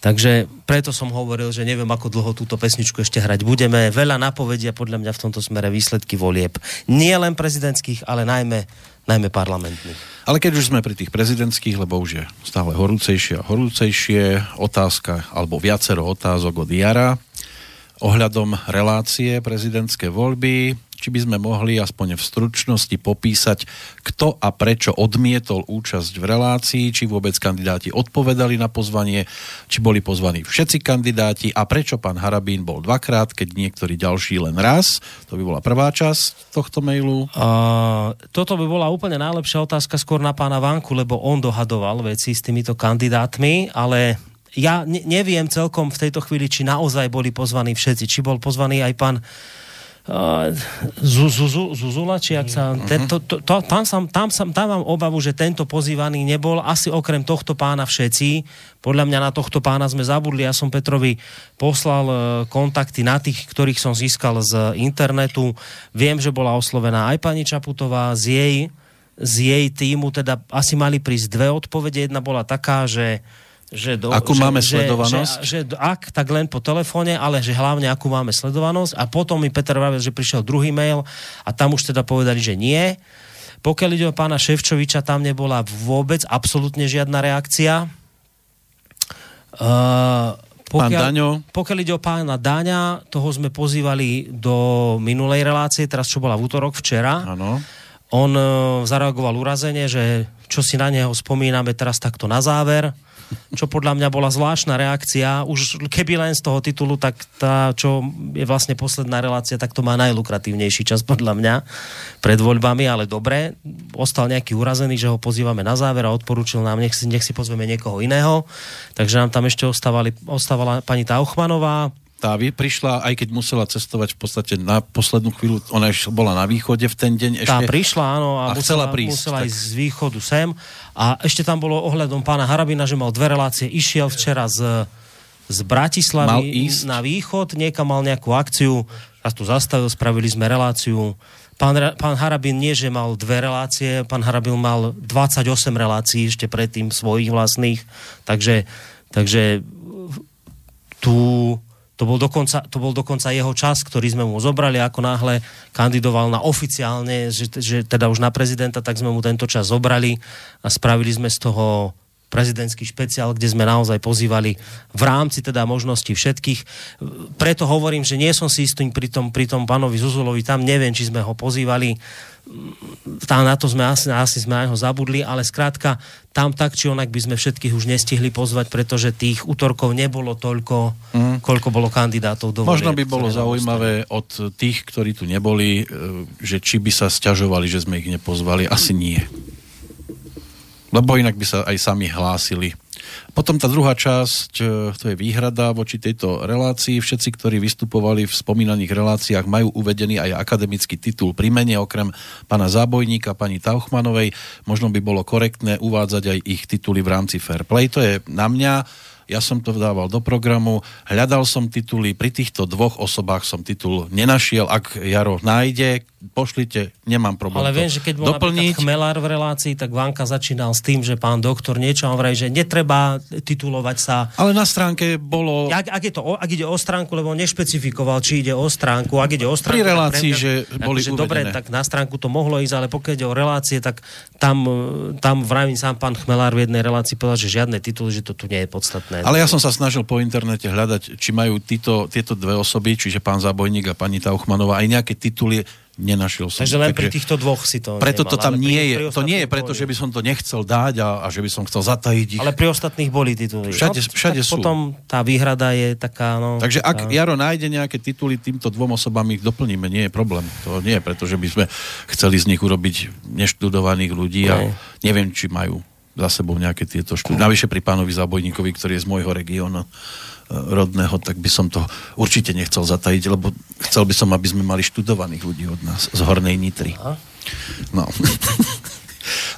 Takže preto som hovoril, že neviem, ako dlho túto pesničku ešte hrať budeme. Veľa napovedia podľa mňa v tomto smere výsledky volieb. Nie len prezidentských, ale najmä, najmä parlamentných. Ale keď už sme pri tých prezidentských, lebo už je stále horúcejšie a horúcejšie, otázka, alebo viacero otázok od Jara ohľadom relácie prezidentské voľby či by sme mohli aspoň v stručnosti popísať, kto a prečo odmietol účasť v relácii, či vôbec kandidáti odpovedali na pozvanie, či boli pozvaní všetci kandidáti a prečo pán Harabín bol dvakrát, keď niektorý ďalší len raz. To by bola prvá časť tohto mailu. Uh, toto by bola úplne najlepšia otázka skôr na pána Vanku, lebo on dohadoval veci s týmito kandidátmi, ale ja ne- neviem celkom v tejto chvíli, či naozaj boli pozvaní všetci. Či bol pozvaný aj pán Zuzula, či ak sa... Mhm. To, to, to, tam, sam, tam, sam, tam mám obavu, že tento pozývaný nebol. Asi okrem tohto pána všetci. Podľa mňa na tohto pána sme zabudli. Ja som Petrovi poslal e, kontakty na tých, ktorých som získal z internetu. Viem, že bola oslovená aj pani Čaputová z jej, z jej týmu. Teda asi mali prísť dve odpovede. Jedna bola taká, že že do, akú že, máme sledovanosť? Že, že, ak, tak len po telefóne, ale že hlavne akú máme sledovanosť. A potom mi Peter vravel, že prišiel druhý mail a tam už teda povedali, že nie. Pokiaľ ide o pána Ševčoviča, tam nebola vôbec absolútne žiadna reakcia. Uh, pokiaľ, Pán Daňo. Pokiaľ ide o pána Daňa, toho sme pozývali do minulej relácie, teraz čo bola v útorok, včera. Áno. On uh, zareagoval urazene, že čo si na neho spomíname teraz takto na záver čo podľa mňa bola zvláštna reakcia. Už keby len z toho titulu, tak tá, čo je vlastne posledná relácia, tak to má najlukratívnejší čas podľa mňa pred voľbami, ale dobre. Ostal nejaký urazený, že ho pozývame na záver a odporúčil nám, nech si, nech si pozveme niekoho iného. Takže nám tam ešte ostávala pani Tauchmanová, tá prišla, aj keď musela cestovať v podstate na poslednú chvíľu, ona ešte bola na východe v ten deň ešte. Tá prišla, áno, a, a musela, prísť. Musela tak... ísť z východu sem. A ešte tam bolo ohľadom pána Harabina, že mal dve relácie, išiel včera z, z Bratislavy na východ, niekam mal nejakú akciu, raz tu zastavil, spravili sme reláciu. Pán, pán Harabin nie, že mal dve relácie, pán Harabin mal 28 relácií ešte predtým svojich vlastných, takže, takže tu to bol, dokonca, to bol dokonca jeho čas, ktorý sme mu zobrali, ako náhle kandidoval na oficiálne, že, že teda už na prezidenta, tak sme mu tento čas zobrali a spravili sme z toho prezidentský špeciál, kde sme naozaj pozývali v rámci teda možností všetkých. Preto hovorím, že nie som si istý pri tom, pri tom pánovi Zuzulovi, tam neviem, či sme ho pozývali tá, na to sme asi, asi sme aj ho zabudli, ale skrátka tam tak či onak by sme všetkých už nestihli pozvať, pretože tých útorkov nebolo toľko, mm. koľko bolo kandidátov do Možno by bolo zaujímavé od tých, ktorí tu neboli, e, že či by sa stiažovali, že sme ich nepozvali. Asi nie. Lebo inak by sa aj sami hlásili. Potom tá druhá časť, e, to je výhrada voči tejto relácii. Všetci, ktorí vystupovali v spomínaných reláciách, majú uvedený aj akademický titul pri mene, okrem pána Zábojníka, pani Tauchmanovej. Možno by bolo korektné uvádzať aj ich tituly v rámci Fair Play. To je na mňa ja som to dával do programu, hľadal som tituly, pri týchto dvoch osobách som titul nenašiel, ak Jaro nájde, pošlite, nemám problém Ale viem, že keď bol doplniť. Chmelár v relácii, tak Vanka začínal s tým, že pán doktor niečo, on vraj, že netreba titulovať sa. Ale na stránke bolo... Ak, ak, je to, ak ide o stránku, lebo nešpecifikoval, či ide o stránku, ak ide o stránku... Pri relácii, že boli že Dobre, tak na stránku to mohlo ísť, ale pokiaľ ide o relácie, tak tam, tam vravím sám pán Chmelár v jednej relácii povedal, že žiadne tituly, že to tu nie je podstatné. Ale ja som sa snažil po internete hľadať, či majú títo, tieto dve osoby, čiže pán Zabojník a pani Tauchmanová, aj nejaké tituly nenašiel som. Takže len pri týchto dvoch si to Preto nemal, to tam nie je. To nie je preto, že by som to nechcel dať a, a že by som chcel zatajiť ich. Ale pri ostatných boli tituly. Všade, no, všade sú. Potom tá výhrada je taká... No, Takže ak tá... Jaro nájde nejaké tituly týmto dvom osobám, ich doplníme. Nie je problém. To nie je preto, že by sme chceli z nich urobiť neštudovaných ľudí a neviem, či majú za sebou nejaké tieto štúdie. Navyše pri pánovi Zabojníkovi, ktorý je z môjho regiónu rodného, tak by som to určite nechcel zatajiť, lebo chcel by som, aby sme mali študovaných ľudí od nás z Hornej Nitry. No. [LAUGHS]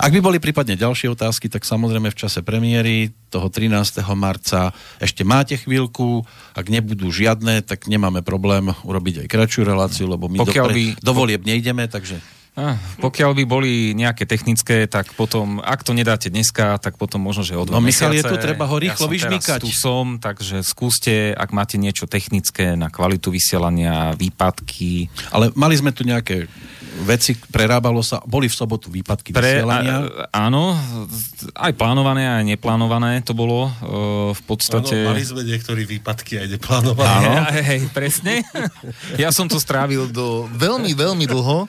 Ak by boli prípadne ďalšie otázky, tak samozrejme v čase premiéry toho 13. marca ešte máte chvíľku. Ak nebudú žiadne, tak nemáme problém urobiť aj kratšiu reláciu, lebo my Pokiaľ do, by... do volieb nejdeme, takže... Ah, pokiaľ by boli nejaké technické, tak potom, ak to nedáte dneska, tak potom možno, že o dva No Michal je tu, treba ho rýchlo ja vyžmýkať. tu som, takže skúste, ak máte niečo technické na kvalitu vysielania, výpadky. Ale mali sme tu nejaké veci, prerábalo sa, boli v sobotu výpadky Pre, vysielania? A, áno, aj plánované, aj neplánované to bolo uh, v podstate... Áno, mali sme niektorí výpadky aj neplánované. Áno, [LAUGHS] hej, hej, presne. ja som to strávil do veľmi, veľmi dlho.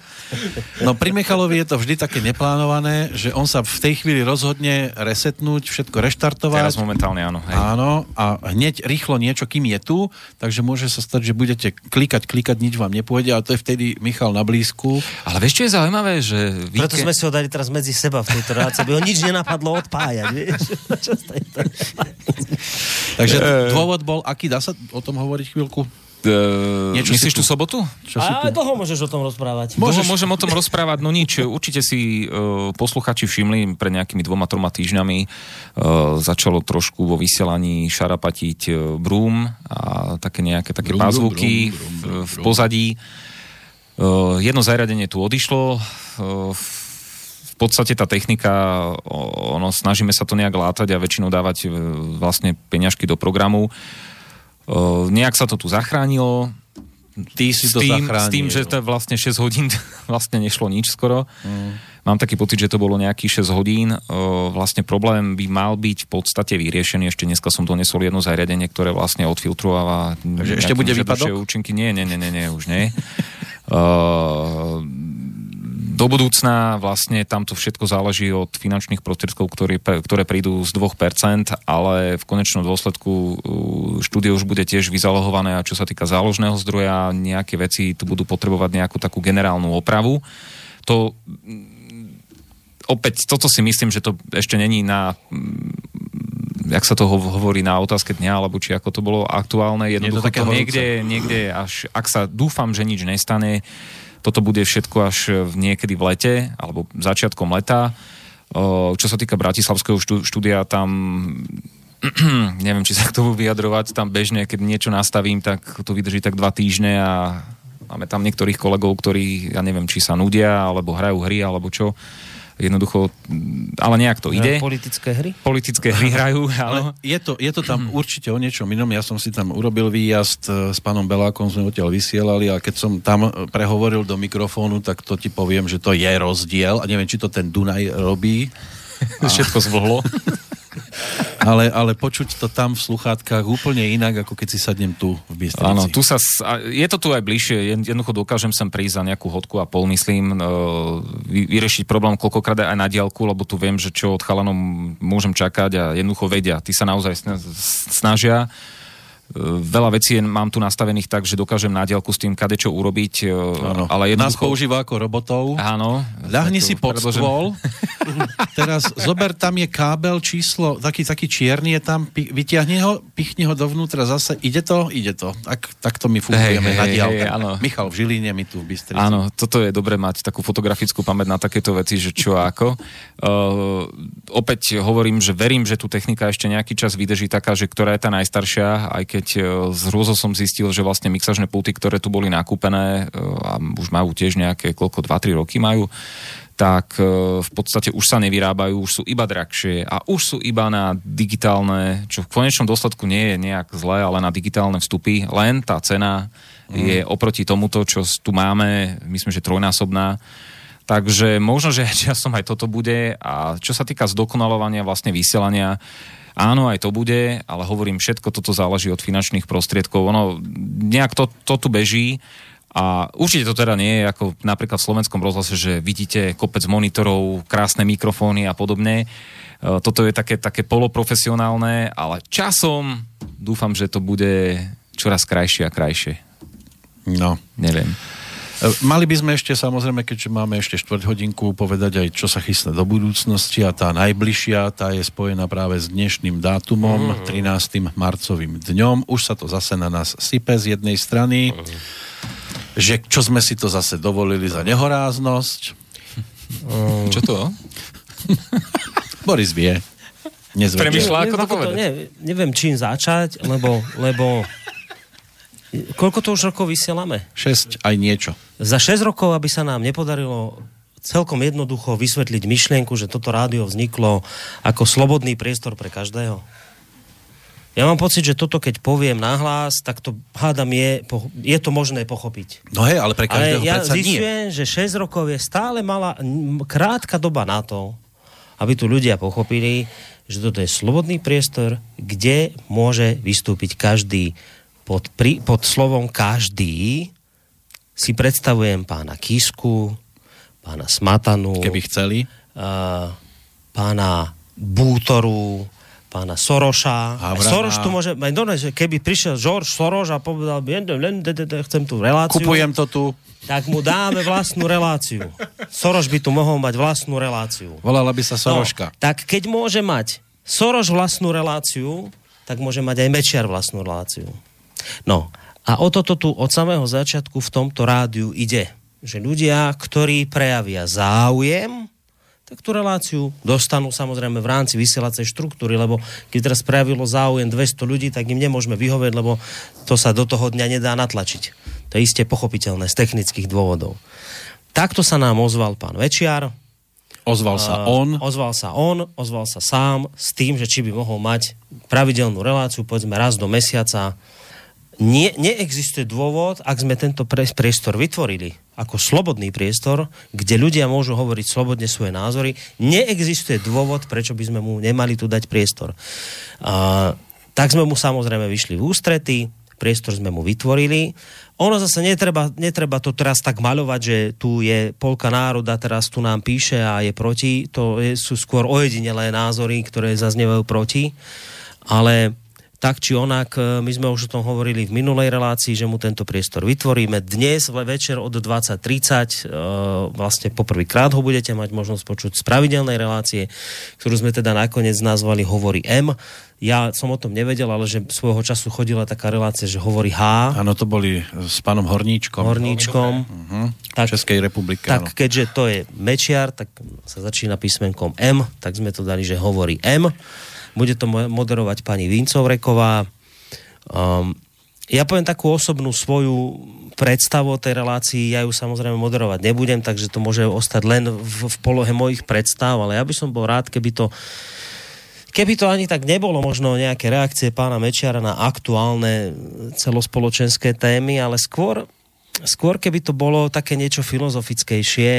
No pri Michalovi je to vždy také neplánované, že on sa v tej chvíli rozhodne resetnúť, všetko reštartovať. Teraz momentálne áno. Hej. Áno, a hneď rýchlo niečo, kým je tu, takže môže sa stať, že budete klikať, klikať, nič vám nepôjde, ale to je vtedy Michal na blízku ale vieš, čo je zaujímavé? Že víke... Preto sme si ho dali teraz medzi seba v tejto relácii, aby ho nič nenapadlo odpájať, vieš? [LAUGHS] Takže dôvod bol, aký dá sa o tom hovoriť chvíľku? Uh, Niečo myslíš tú sobotu? Čo a tu? dlho môžeš o tom rozprávať. Môžeš... Dlho môžem o tom rozprávať, no nič. Určite si uh, posluchači všimli pred nejakými dvoma, troma týždňami uh, začalo trošku vo vysielaní šarapatiť uh, brúm a také nejaké také brum, pázvuky brum, brum, brum, brum, v, v pozadí. Uh, jedno zariadenie tu odišlo. Uh, v podstate tá technika, ono, snažíme sa to nejak látať a väčšinou dávať uh, vlastne peňažky do programu. Nejak sa to tu zachránilo. Ty si to tým, zachránil. S tým, že to vlastne 6 hodín [LAUGHS] vlastne nešlo nič skoro. Mm. Mám taký pocit, že to bolo nejakých 6 hodín. Vlastne problém by mal byť v podstate vyriešený. Ešte dneska som donesol jedno zariadenie, ktoré vlastne odfiltrováva. Takže ešte bude výpadok? Účinky. Nie, nie, nie, nie, nie už nie. [LAUGHS] uh, do budúcna vlastne tamto všetko záleží od finančných prostriedkov, ktoré, ktoré prídu z 2%, ale v konečnom dôsledku uh, štúdie už bude tiež vyzalohované a čo sa týka záložného zdroja, nejaké veci tu budú potrebovať nejakú takú generálnu opravu. To mm, opäť, toto si myslím, že to ešte není na mm, jak sa to hovorí na otázke dňa, alebo či ako to bolo aktuálne, jednoducho to, to niekde, niekde až, ak sa dúfam, že nič nestane, toto bude všetko až niekedy v lete, alebo začiatkom leta. Čo sa týka bratislavského štúdia, tam [CLEARS THROAT] neviem, či sa k tomu vyjadrovať, tam bežne, keď niečo nastavím, tak to vydrží tak dva týždne a máme tam niektorých kolegov, ktorí, ja neviem, či sa nudia, alebo hrajú hry, alebo čo jednoducho, ale nejak to ide. Politické hry? Politické hry hrajú, [LAUGHS] áno. Je to, je to tam [CLEARS THROAT] určite o niečom inom. Ja som si tam urobil výjazd e, s pánom Belákom, sme odtiaľ vysielali a keď som tam prehovoril do mikrofónu, tak to ti poviem, že to je rozdiel a neviem, či to ten Dunaj robí. [LAUGHS] A... Všetko zvlhlo. [LAUGHS] ale, ale počuť to tam v sluchátkach úplne inak, ako keď si sadnem tu v Bystrici. Áno, tu sa, je to tu aj bližšie, jednoducho dokážem sem prísť za nejakú hodku a pol, myslím, e, vyriešiť problém koľkokrát aj na diálku, lebo tu viem, že čo od chalanom môžem čakať a jednoducho vedia. Tí sa naozaj snažia veľa vecí mám tu nastavených tak, že dokážem na diálku s tým kadečo urobiť. Ano. Ale jednoducho... Nás používa ako robotov. Áno. Ľahni si pod predložen... stôl. [LAUGHS] Teraz zober, tam je kábel číslo, taký, taký čierny je tam, vyťahni ho, pichni ho dovnútra zase, ide to, ide to. Tak, takto my fungujeme hey, na diálke. Hey, Michal v Žiline, my tu v Bystrici. Áno, toto je dobre mať takú fotografickú pamäť na takéto veci, že čo ako. Uh, opäť hovorím, že verím, že tu technika ešte nejaký čas vydrží taká, že ktorá je tá najstaršia, aj keď keď e, z Rúzo som zistil, že vlastne mixažné pulty, ktoré tu boli nakúpené e, a už majú tiež nejaké, koľko, 2-3 roky majú, tak e, v podstate už sa nevyrábajú, už sú iba drahšie a už sú iba na digitálne, čo v konečnom dôsledku nie je nejak zlé, ale na digitálne vstupy. Len tá cena mm. je oproti tomuto, čo tu máme, myslím, že trojnásobná. Takže možno, že [LAUGHS] časom aj toto bude a čo sa týka zdokonalovania vlastne vysielania, Áno, aj to bude, ale hovorím, všetko toto záleží od finančných prostriedkov. Ono nejak to, to tu beží. A určite to teda nie je ako napríklad v slovenskom rozhlase, že vidíte kopec monitorov, krásne mikrofóny a podobne. E, toto je také, také poloprofesionálne, ale časom dúfam, že to bude čoraz krajšie a krajšie. No. Neviem. E, mali by sme ešte samozrejme, keďže máme ešte štvrť hodinku, povedať aj, čo sa chystá do budúcnosti a tá najbližšia, tá je spojená práve s dnešným dátumom, mm. 13. marcovým dňom. Už sa to zase na nás sype z jednej strany, mm. že čo sme si to zase dovolili za nehoráznosť. Mm. Čo to? [LAUGHS] Boris vie. Premýšľa, ako to povedať. Ne, neviem, čím začať, lebo, lebo Koľko to už rokov vysielame? 6 aj niečo. Za 6 rokov, aby sa nám nepodarilo celkom jednoducho vysvetliť myšlienku, že toto rádio vzniklo ako slobodný priestor pre každého? Ja mám pocit, že toto keď poviem nahlas, tak to hádam je, je to možné pochopiť. No hej, ale pre každého ale ja zistujem, že 6 rokov je stále malá, krátka doba na to, aby tu ľudia pochopili, že toto je slobodný priestor, kde môže vystúpiť každý pod, pri, pod slovom každý si predstavujem pána Kisku, pána Smatanu, keby chceli, uh, pána Bútoru, pána Soroša. Soroš tu môže, že keby prišiel George Soros a povedal, chcem tú reláciu. Kupujem to tu. Tak mu dáme vlastnú reláciu. Soroš by tu mohol mať vlastnú reláciu. Volala by sa Soroška. No, tak keď môže mať Soroš vlastnú reláciu, tak môže mať aj Mečiar vlastnú reláciu. No a o toto tu od samého začiatku v tomto rádiu ide. Že ľudia, ktorí prejavia záujem, tak tú reláciu dostanú samozrejme v rámci vysielacej štruktúry, lebo keď teraz prejavilo záujem 200 ľudí, tak im nemôžeme vyhovieť, lebo to sa do toho dňa nedá natlačiť. To je isté pochopiteľné z technických dôvodov. Takto sa nám ozval pán Večiar. Ozval sa on. Ozval sa on, ozval sa sám s tým, že či by mohol mať pravidelnú reláciu, povedzme raz do mesiaca, nie, neexistuje dôvod, ak sme tento priestor vytvorili, ako slobodný priestor, kde ľudia môžu hovoriť slobodne svoje názory. Neexistuje dôvod, prečo by sme mu nemali tu dať priestor. A, tak sme mu samozrejme vyšli v ústrety, priestor sme mu vytvorili. Ono zase netreba, netreba to teraz tak maľovať, že tu je polka národa, teraz tu nám píše a je proti. To je, sú skôr ojedinelé názory, ktoré zaznievajú proti. Ale tak či onak, e, my sme už o tom hovorili v minulej relácii, že mu tento priestor vytvoríme. Dnes večer od 20.30 e, vlastne poprvýkrát ho budete mať možnosť počuť z pravidelnej relácie, ktorú sme teda nakoniec nazvali Hovorí M. Ja som o tom nevedel, ale že svojho času chodila taká relácia, že hovorí H. Áno, to boli s pánom Horníčkom. Horníčkom. Uh-huh. Tak, Českej republiky. Tak áno. keďže to je Mečiar, tak sa začína písmenkom M, tak sme to dali, že hovorí M. Bude to moderovať pani Vincovreková. Um, ja poviem takú osobnú svoju predstavu o tej relácii, ja ju samozrejme moderovať nebudem, takže to môže ostať len v, v polohe mojich predstav, ale ja by som bol rád, keby to keby to ani tak nebolo možno nejaké reakcie pána Mečiara na aktuálne celospoločenské témy, ale skôr skôr keby to bolo také niečo filozofickejšie.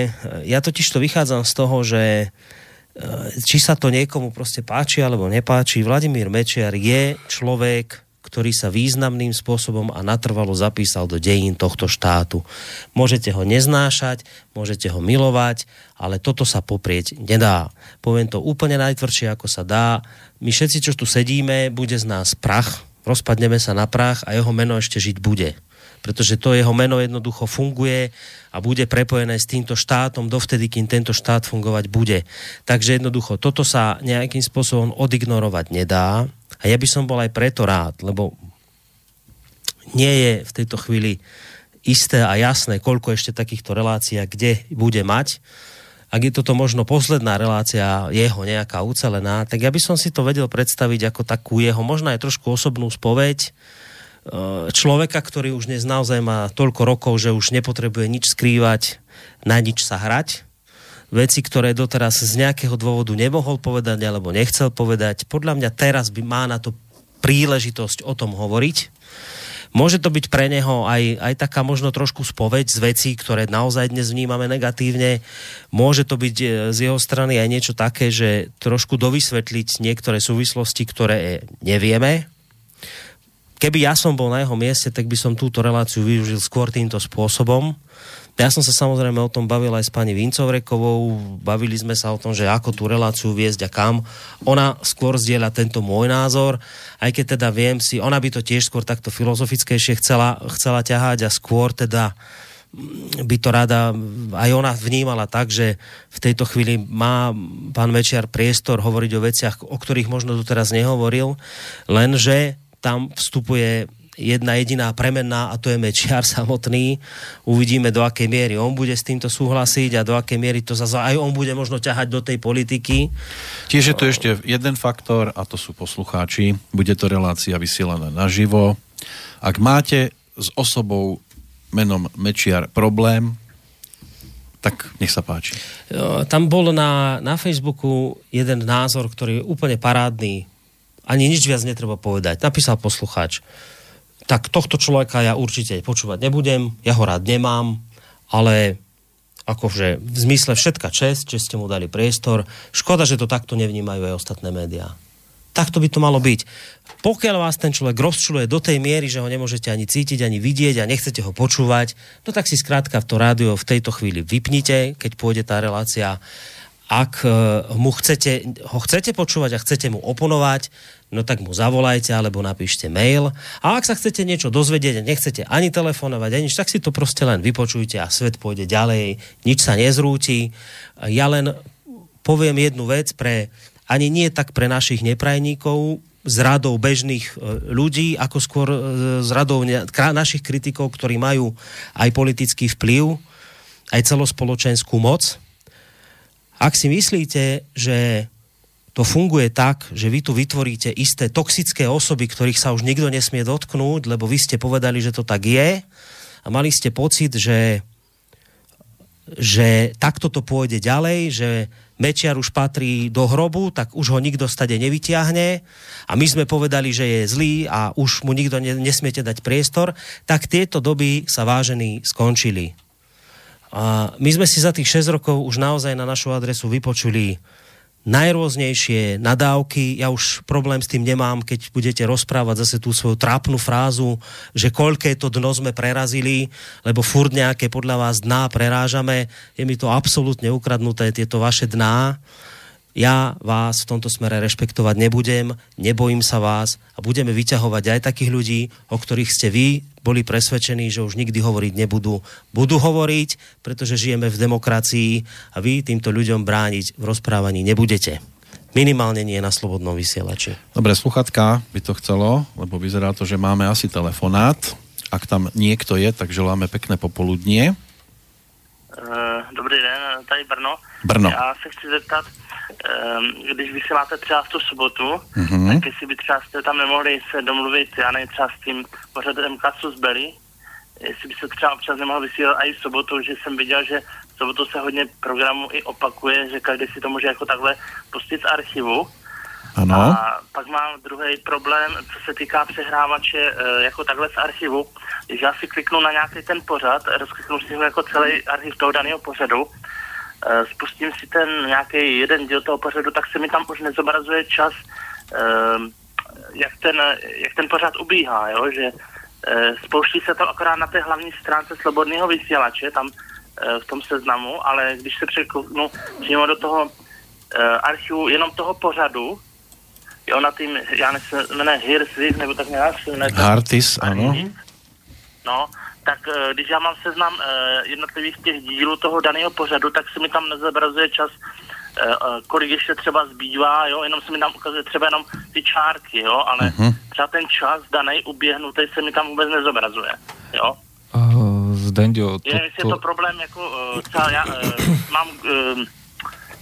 Ja totiž to vychádzam z toho, že E, či sa to niekomu proste páči alebo nepáči, Vladimír Mečiar je človek, ktorý sa významným spôsobom a natrvalo zapísal do dejín tohto štátu. Môžete ho neznášať, môžete ho milovať, ale toto sa poprieť nedá. Poviem to úplne najtvrdšie, ako sa dá. My všetci, čo tu sedíme, bude z nás prach, rozpadneme sa na prach a jeho meno ešte žiť bude pretože to jeho meno jednoducho funguje a bude prepojené s týmto štátom dovtedy, kým tento štát fungovať bude. Takže jednoducho toto sa nejakým spôsobom odignorovať nedá a ja by som bol aj preto rád, lebo nie je v tejto chvíli isté a jasné, koľko ešte takýchto relácií kde bude mať. Ak je toto možno posledná relácia jeho nejaká ucelená, tak ja by som si to vedel predstaviť ako takú jeho možno aj trošku osobnú spoveď, Eh, človeka, ktorý už dnes naozaj má toľko rokov, že už nepotrebuje nič skrývať, na nič sa hrať. Veci, ktoré doteraz z nejakého dôvodu nemohol povedať alebo nechcel povedať, podľa mňa teraz by má na to príležitosť o tom hovoriť. Môže to byť pre neho aj, aj taká možno trošku spoveď z vecí, ktoré naozaj dnes vnímame negatívne. Môže to byť eh, z jeho strany aj niečo také, že trošku dovysvetliť niektoré súvislosti, ktoré nevieme, keby ja som bol na jeho mieste, tak by som túto reláciu využil skôr týmto spôsobom. Ja som sa samozrejme o tom bavil aj s pani Vincovrekovou, bavili sme sa o tom, že ako tú reláciu viesť a kam. Ona skôr zdieľa tento môj názor, aj keď teda viem si, ona by to tiež skôr takto filozofickejšie chcela, chcela ťahať a skôr teda by to rada aj ona vnímala tak, že v tejto chvíli má pán Mečiar priestor hovoriť o veciach, o ktorých možno doteraz nehovoril, lenže tam vstupuje jedna jediná premenná a to je Mečiar [LAUGHS] samotný. Uvidíme, do akej miery on bude s týmto súhlasiť a do akej miery to zase aj on bude možno ťahať do tej politiky. Tiež je tu ešte jeden faktor a to sú poslucháči. Bude to relácia vysielaná naživo. Ak máte s osobou menom Mečiar problém, tak nech sa páči. Tam bol na, na Facebooku jeden názor, ktorý je úplne parádny ani nič viac netreba povedať. Napísal poslucháč. Tak tohto človeka ja určite počúvať nebudem, ja ho rád nemám, ale akože v zmysle všetka čest, že ste mu dali priestor. Škoda, že to takto nevnímajú aj ostatné médiá. Takto by to malo byť. Pokiaľ vás ten človek rozčuluje do tej miery, že ho nemôžete ani cítiť, ani vidieť a nechcete ho počúvať, no tak si skrátka v to rádio v tejto chvíli vypnite, keď pôjde tá relácia ak e, mu chcete, ho chcete počúvať a chcete mu oponovať, no tak mu zavolajte alebo napíšte mail. A ak sa chcete niečo dozvedieť nechcete ani telefonovať, ani nič, tak si to proste len vypočujte a svet pôjde ďalej, nič sa nezrúti. Ja len poviem jednu vec pre, ani nie tak pre našich neprajníkov, z radou bežných e, ľudí, ako skôr e, z radou našich kritikov, ktorí majú aj politický vplyv, aj celospoločenskú moc, ak si myslíte, že to funguje tak, že vy tu vytvoríte isté toxické osoby, ktorých sa už nikto nesmie dotknúť, lebo vy ste povedali, že to tak je. A mali ste pocit, že, že takto to pôjde ďalej, že Mečiar už patrí do hrobu, tak už ho nikto stade nevyťahne. A my sme povedali, že je zlý a už mu nikto nesmiete dať priestor, tak tieto doby sa vážení skončili. A my sme si za tých 6 rokov už naozaj na našu adresu vypočuli najrôznejšie nadávky. Ja už problém s tým nemám, keď budete rozprávať zase tú svoju trápnu frázu, že koľké to dno sme prerazili, lebo furt nejaké podľa vás dná prerážame. Je mi to absolútne ukradnuté, tieto vaše dná. Ja vás v tomto smere rešpektovať nebudem, nebojím sa vás a budeme vyťahovať aj takých ľudí, o ktorých ste vy boli presvedčení, že už nikdy hovoriť nebudú. Budú hovoriť, pretože žijeme v demokracii a vy týmto ľuďom brániť v rozprávaní nebudete. Minimálne nie na slobodnom vysielači. Dobre, sluchatka by to chcelo, lebo vyzerá to, že máme asi telefonát. Ak tam niekto je, tak želáme pekné popoludnie. Uh, dobrý den, tady Brno. Brno. Já se chci zeptat, um, když vysíláte třeba v tu sobotu, mm-hmm. tak jestli by třeba jste tam nemohli se domluvit, já nevím, třeba s tím pořadem Kasus Belly, jestli by se třeba občas nemohl vysílat i v sobotu, že jsem viděl, že v sobotu se hodně programů i opakuje, že každý si to může jako takhle pustit z archivu. Ano. A pak mám druhý problém, co se týká přehrávače e, jako takhle z archivu. Když já si kliknu na nějaký ten pořad, rozkliknu si ho jako celý archiv toho daného pořadu, spustím si ten nějaký jeden díl toho pořadu, tak se mi tam už nezobrazuje čas, e, jak, ten, jak ten pořad ubíhá, jo? že spouští se to akorát na té hlavní stránce slobodného vysílače, tam v tom seznamu, ale když se překliknu přímo do toho archivu jenom toho pořadu, jo, na tým, já nevím, se jmenuje Hirsvik, nebo tak nějak se jmenuje. Hartis, ano. No, tak eh, když já mám seznam eh, jednotlivých těch dílů toho daného pořadu, tak se mi tam nezobrazuje čas, eh, kolik ještě třeba zbývá, jo, jenom se mi tam ukazuje třeba jenom ty čárky, jo, ale uh-huh. třeba ten čas daný uběhnutý se mi tam vůbec nezobrazuje, jo. Uh, Zdendio, to, Je, to... je to problém, jako třeba já uh, mám...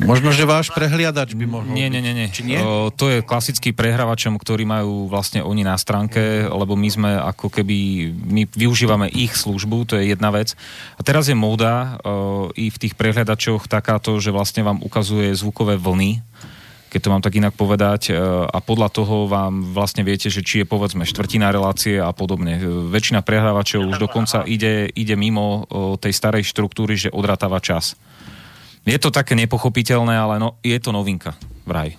Možno, že váš prehliadač by mohol Nie, nie, nie. nie. Či nie? O, to je klasický prehrávačom, ktorý majú vlastne oni na stránke, lebo my sme ako keby, my využívame ich službu, to je jedna vec. A teraz je móda o, i v tých prehľadačoch takáto, že vlastne vám ukazuje zvukové vlny, keď to mám tak inak povedať, a podľa toho vám vlastne viete, že či je povedzme štvrtina relácie a podobne. Väčšina prehrávačov už dokonca ide, ide mimo tej starej štruktúry, že odratáva čas. Je to také nepochopitelné, ale no, je to novinka, vraj.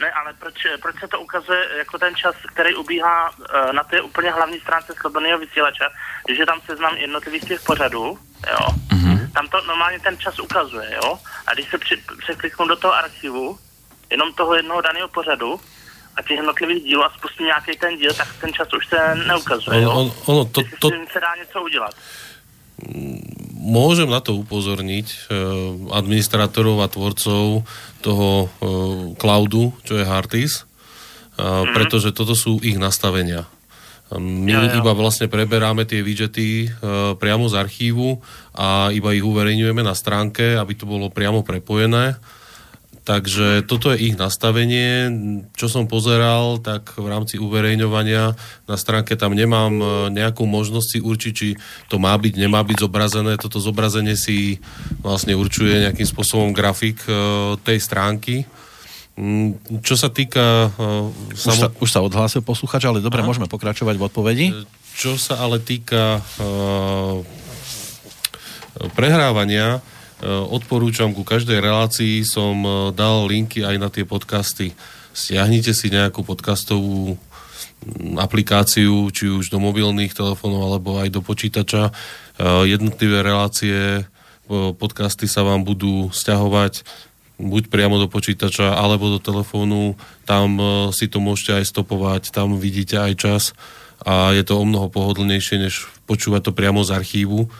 Ne, ale proč, proč se to ukazuje jako ten čas, který ubíhá uh, na té úplně hlavní stránce slobodného vysílače, když je tam seznam jednotlivých těch pořadů, jo, mm-hmm. tam to normálně ten čas ukazuje, jo, a když se při, překliknu do toho archivu, jenom toho jednoho daného pořadu, a těch jednotlivých dílů a spustím nějaký ten díl, tak ten čas už se neukazuje, jo. On, ono, to, to... se dá něco udělat môžem na to upozorniť e, administrátorov a tvorcov toho e, cloudu, čo je Hartis, mm-hmm. pretože toto sú ich nastavenia. My ja, ja. iba vlastne preberáme tie widgety priamo z archívu a iba ich uverejňujeme na stránke, aby to bolo priamo prepojené Takže toto je ich nastavenie. Čo som pozeral, tak v rámci uverejňovania na stránke tam nemám e, nejakú možnosť si určiť, či to má byť, nemá byť zobrazené. Toto zobrazenie si vlastne určuje nejakým spôsobom grafik e, tej stránky. Mm, čo sa týka... E, už, samot... sa, už sa odhlásil posluchač, ale dobre, Aha. môžeme pokračovať v odpovedi. Čo sa ale týka prehrávania, Eh, odporúčam ku každej relácii som eh, dal linky aj na tie podcasty. Stiahnite si nejakú podcastovú aplikáciu, či už do mobilných telefónov alebo aj do počítača. Eh, jednotlivé relácie, podcasty sa vám budú stiahovať buď priamo do počítača alebo do telefónu. Tam si to môžete aj stopovať, tam vidíte aj čas a je to o mnoho pohodlnejšie, než počúvať to priamo z archívu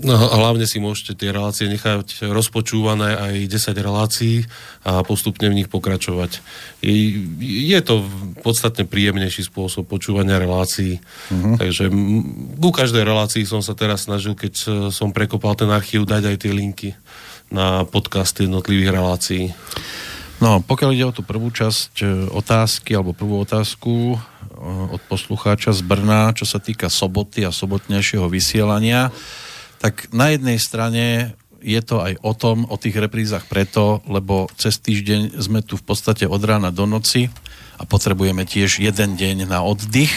No, hlavne si môžete tie relácie nechať rozpočúvané aj 10 relácií a postupne v nich pokračovať. Je, je to podstatne príjemnejší spôsob počúvania relácií. Uh-huh. Takže ku každej relácii som sa teraz snažil, keď e, som prekopal ten archív, dať aj tie linky na podcast jednotlivých relácií. No, pokiaľ ide o tú prvú časť e, otázky, alebo prvú otázku e, od poslucháča z Brna, čo sa týka soboty a sobotnejšieho vysielania, tak na jednej strane je to aj o tom, o tých reprízach preto, lebo cez týždeň sme tu v podstate od rána do noci a potrebujeme tiež jeden deň na oddych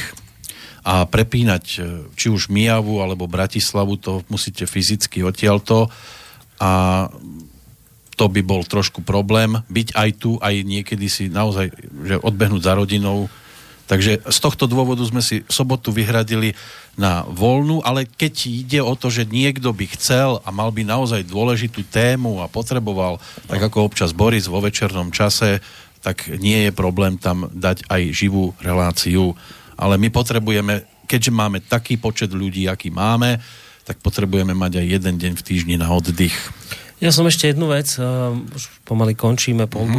a prepínať e, či už Mijavu alebo Bratislavu, to musíte fyzicky odtiaľto a to by bol trošku problém, byť aj tu, aj niekedy si naozaj že odbehnúť za rodinou. Takže z tohto dôvodu sme si sobotu vyhradili na voľnú, ale keď ide o to, že niekto by chcel a mal by naozaj dôležitú tému a potreboval, tak ako občas Boris vo večernom čase, tak nie je problém tam dať aj živú reláciu. Ale my potrebujeme, keďže máme taký počet ľudí, aký máme, tak potrebujeme mať aj jeden deň v týždni na oddych. Ja som ešte jednu vec, uh, už pomaly končíme, pol mm-hmm.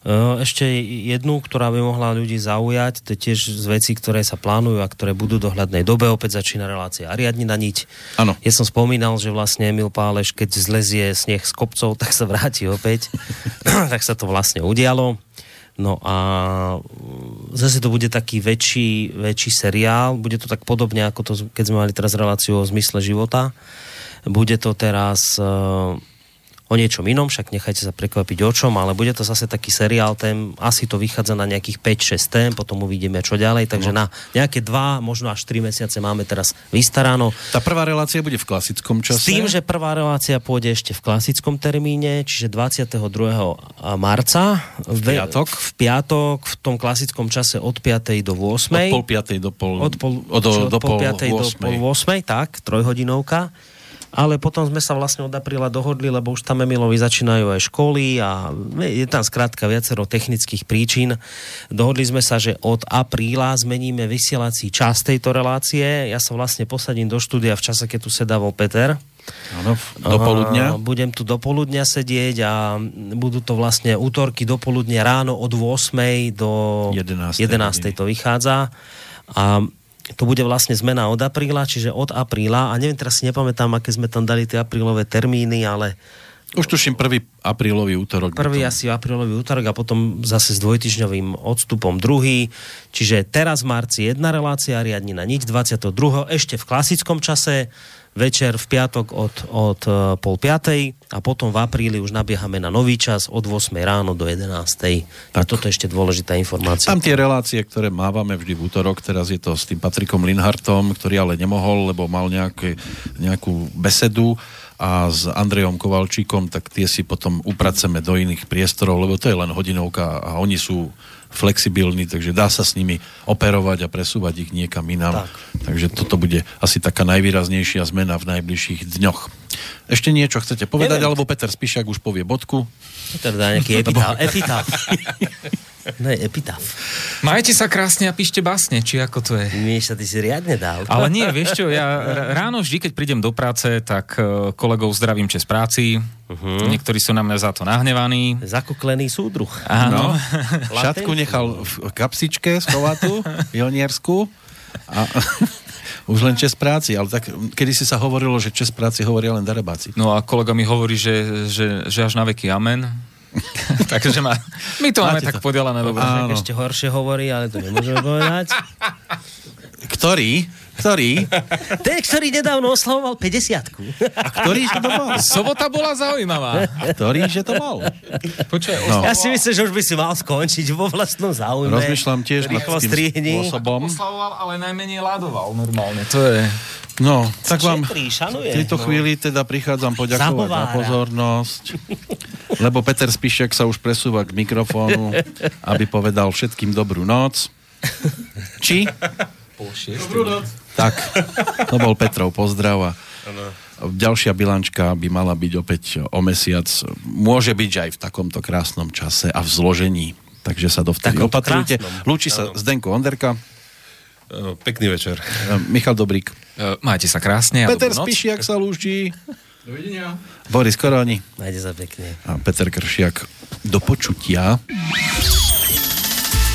Uh, ešte jednu, ktorá by mohla ľudí zaujať, to je tiež z vecí, ktoré sa plánujú a ktoré budú do hľadnej dobe. Opäť začína relácia Ariadni na niť. Ano. Ja som spomínal, že vlastne Emil Páleš, keď zlezie sneh z kopcov, tak sa vráti opäť. [LAUGHS] tak sa to vlastne udialo. No a zase to bude taký väčší, väčší seriál. Bude to tak podobne, ako to, keď sme mali teraz reláciu o zmysle života. Bude to teraz uh, o niečom inom, však nechajte sa prekvapiť o čom, ale bude to zase taký seriál, ten asi to vychádza na nejakých 5-6 tém, potom uvidíme čo ďalej, takže no. na nejaké 2, možno až 3 mesiace máme teraz vystaráno. Tá prvá relácia bude v klasickom čase? S tým, že prvá relácia pôjde ešte v klasickom termíne, čiže 22. marca. V piatok? V, piatok, v tom klasickom čase od 5. do 8. Od pol 5. do pol... Od, pol, od, do, od do pol 5. 8. do pol 8. tak, trojhodinovka ale potom sme sa vlastne od apríla dohodli, lebo už tam Emilovi začínajú aj školy a je tam skrátka viacero technických príčin. Dohodli sme sa, že od apríla zmeníme vysielací čas tejto relácie. Ja sa vlastne posadím do štúdia v čase, keď tu sedával Peter. Áno, do poludnia. Budem tu do poludnia sedieť a budú to vlastne útorky do poludnia ráno od 8. do 11. 11. to vychádza. A to bude vlastne zmena od apríla, čiže od apríla, a neviem, teraz si nepamätám, aké sme tam dali tie aprílové termíny, ale už tuším prvý aprílový útorok. Prvý asi aprílový útorok a potom zase s dvojtyžňovým odstupom druhý. Čiže teraz v marci jedna relácia, riadni na nič, 22. ešte v klasickom čase, večer v piatok od, od e, pol piatej a potom v apríli už nabiehame na nový čas od 8 ráno do 11. Tak. toto je ešte dôležitá informácia. Tam tie relácie, ktoré mávame vždy v útorok, teraz je to s tým Patrikom Linhartom, ktorý ale nemohol, lebo mal nejaké, nejakú besedu a s Andrejom Kovalčíkom, tak tie si potom upraceme do iných priestorov, lebo to je len hodinovka a oni sú flexibilní, takže dá sa s nimi operovať a presúvať ich niekam inám. Tak. Takže toto bude asi taká najvýraznejšia zmena v najbližších dňoch. Ešte niečo chcete povedať, Neviem. alebo Peter Spišak už povie bodku? Peter dá nejaký epitál. [LAUGHS] No je epitaf. Majte sa krásne a píšte básne, či ako to je. sa ty si riadne dal. Ale nie, vieš čo, ja ráno vždy, keď prídem do práce, tak e, kolegov zdravím čes práci. Uh-huh. Niektorí sú na mňa za to nahnevaní. Zakuklený súdruh. Áno. No. [LAUGHS] Šatku nechal v kapsičke schovatú, [LAUGHS] pioniersku. A [LAUGHS] už len čest práci, ale tak kedy si sa hovorilo, že čest práci hovoria len darebáci. No a kolega mi hovorí, že, že, že až na veky amen. [LAUGHS] Takže ma, my to máme tak podelené dobre. Ešte horšie hovorí, ale to nemôžeme povedať. Ktorý? Ktorý? Ten, ktorý nedávno oslavoval 50 A ktorý že to bol? Sobota bola zaujímavá. A ktorý že to bol? Počuaj, no. Ja si myslím, že už by si mal skončiť vo vlastnom záujme. Rozmýšľam tiež nad tým spôsobom. Oslavoval, ale najmenej ládoval normálne. To je... No, tak vám v tejto chvíli teda prichádzam poďakovať Zahovára. za pozornosť, lebo Peter Spišek sa už presúva k mikrofónu, aby povedal všetkým dobrú noc. Či? Dobrú noc. Tak, to bol Petrov pozdrav a ďalšia bilančka by mala byť opäť o mesiac. Môže byť aj v takomto krásnom čase a v zložení. Takže sa dovtedy opatrujte. Lúči sa Zdenko Onderka. Pekný večer. Eh, Michal Dobrík. Eh, majte sa krásne. Peter Spišiak sa lúči. Dovidenia. Boris Koroni. Majte sa pekne. A Peter Kršiak. Do počutia.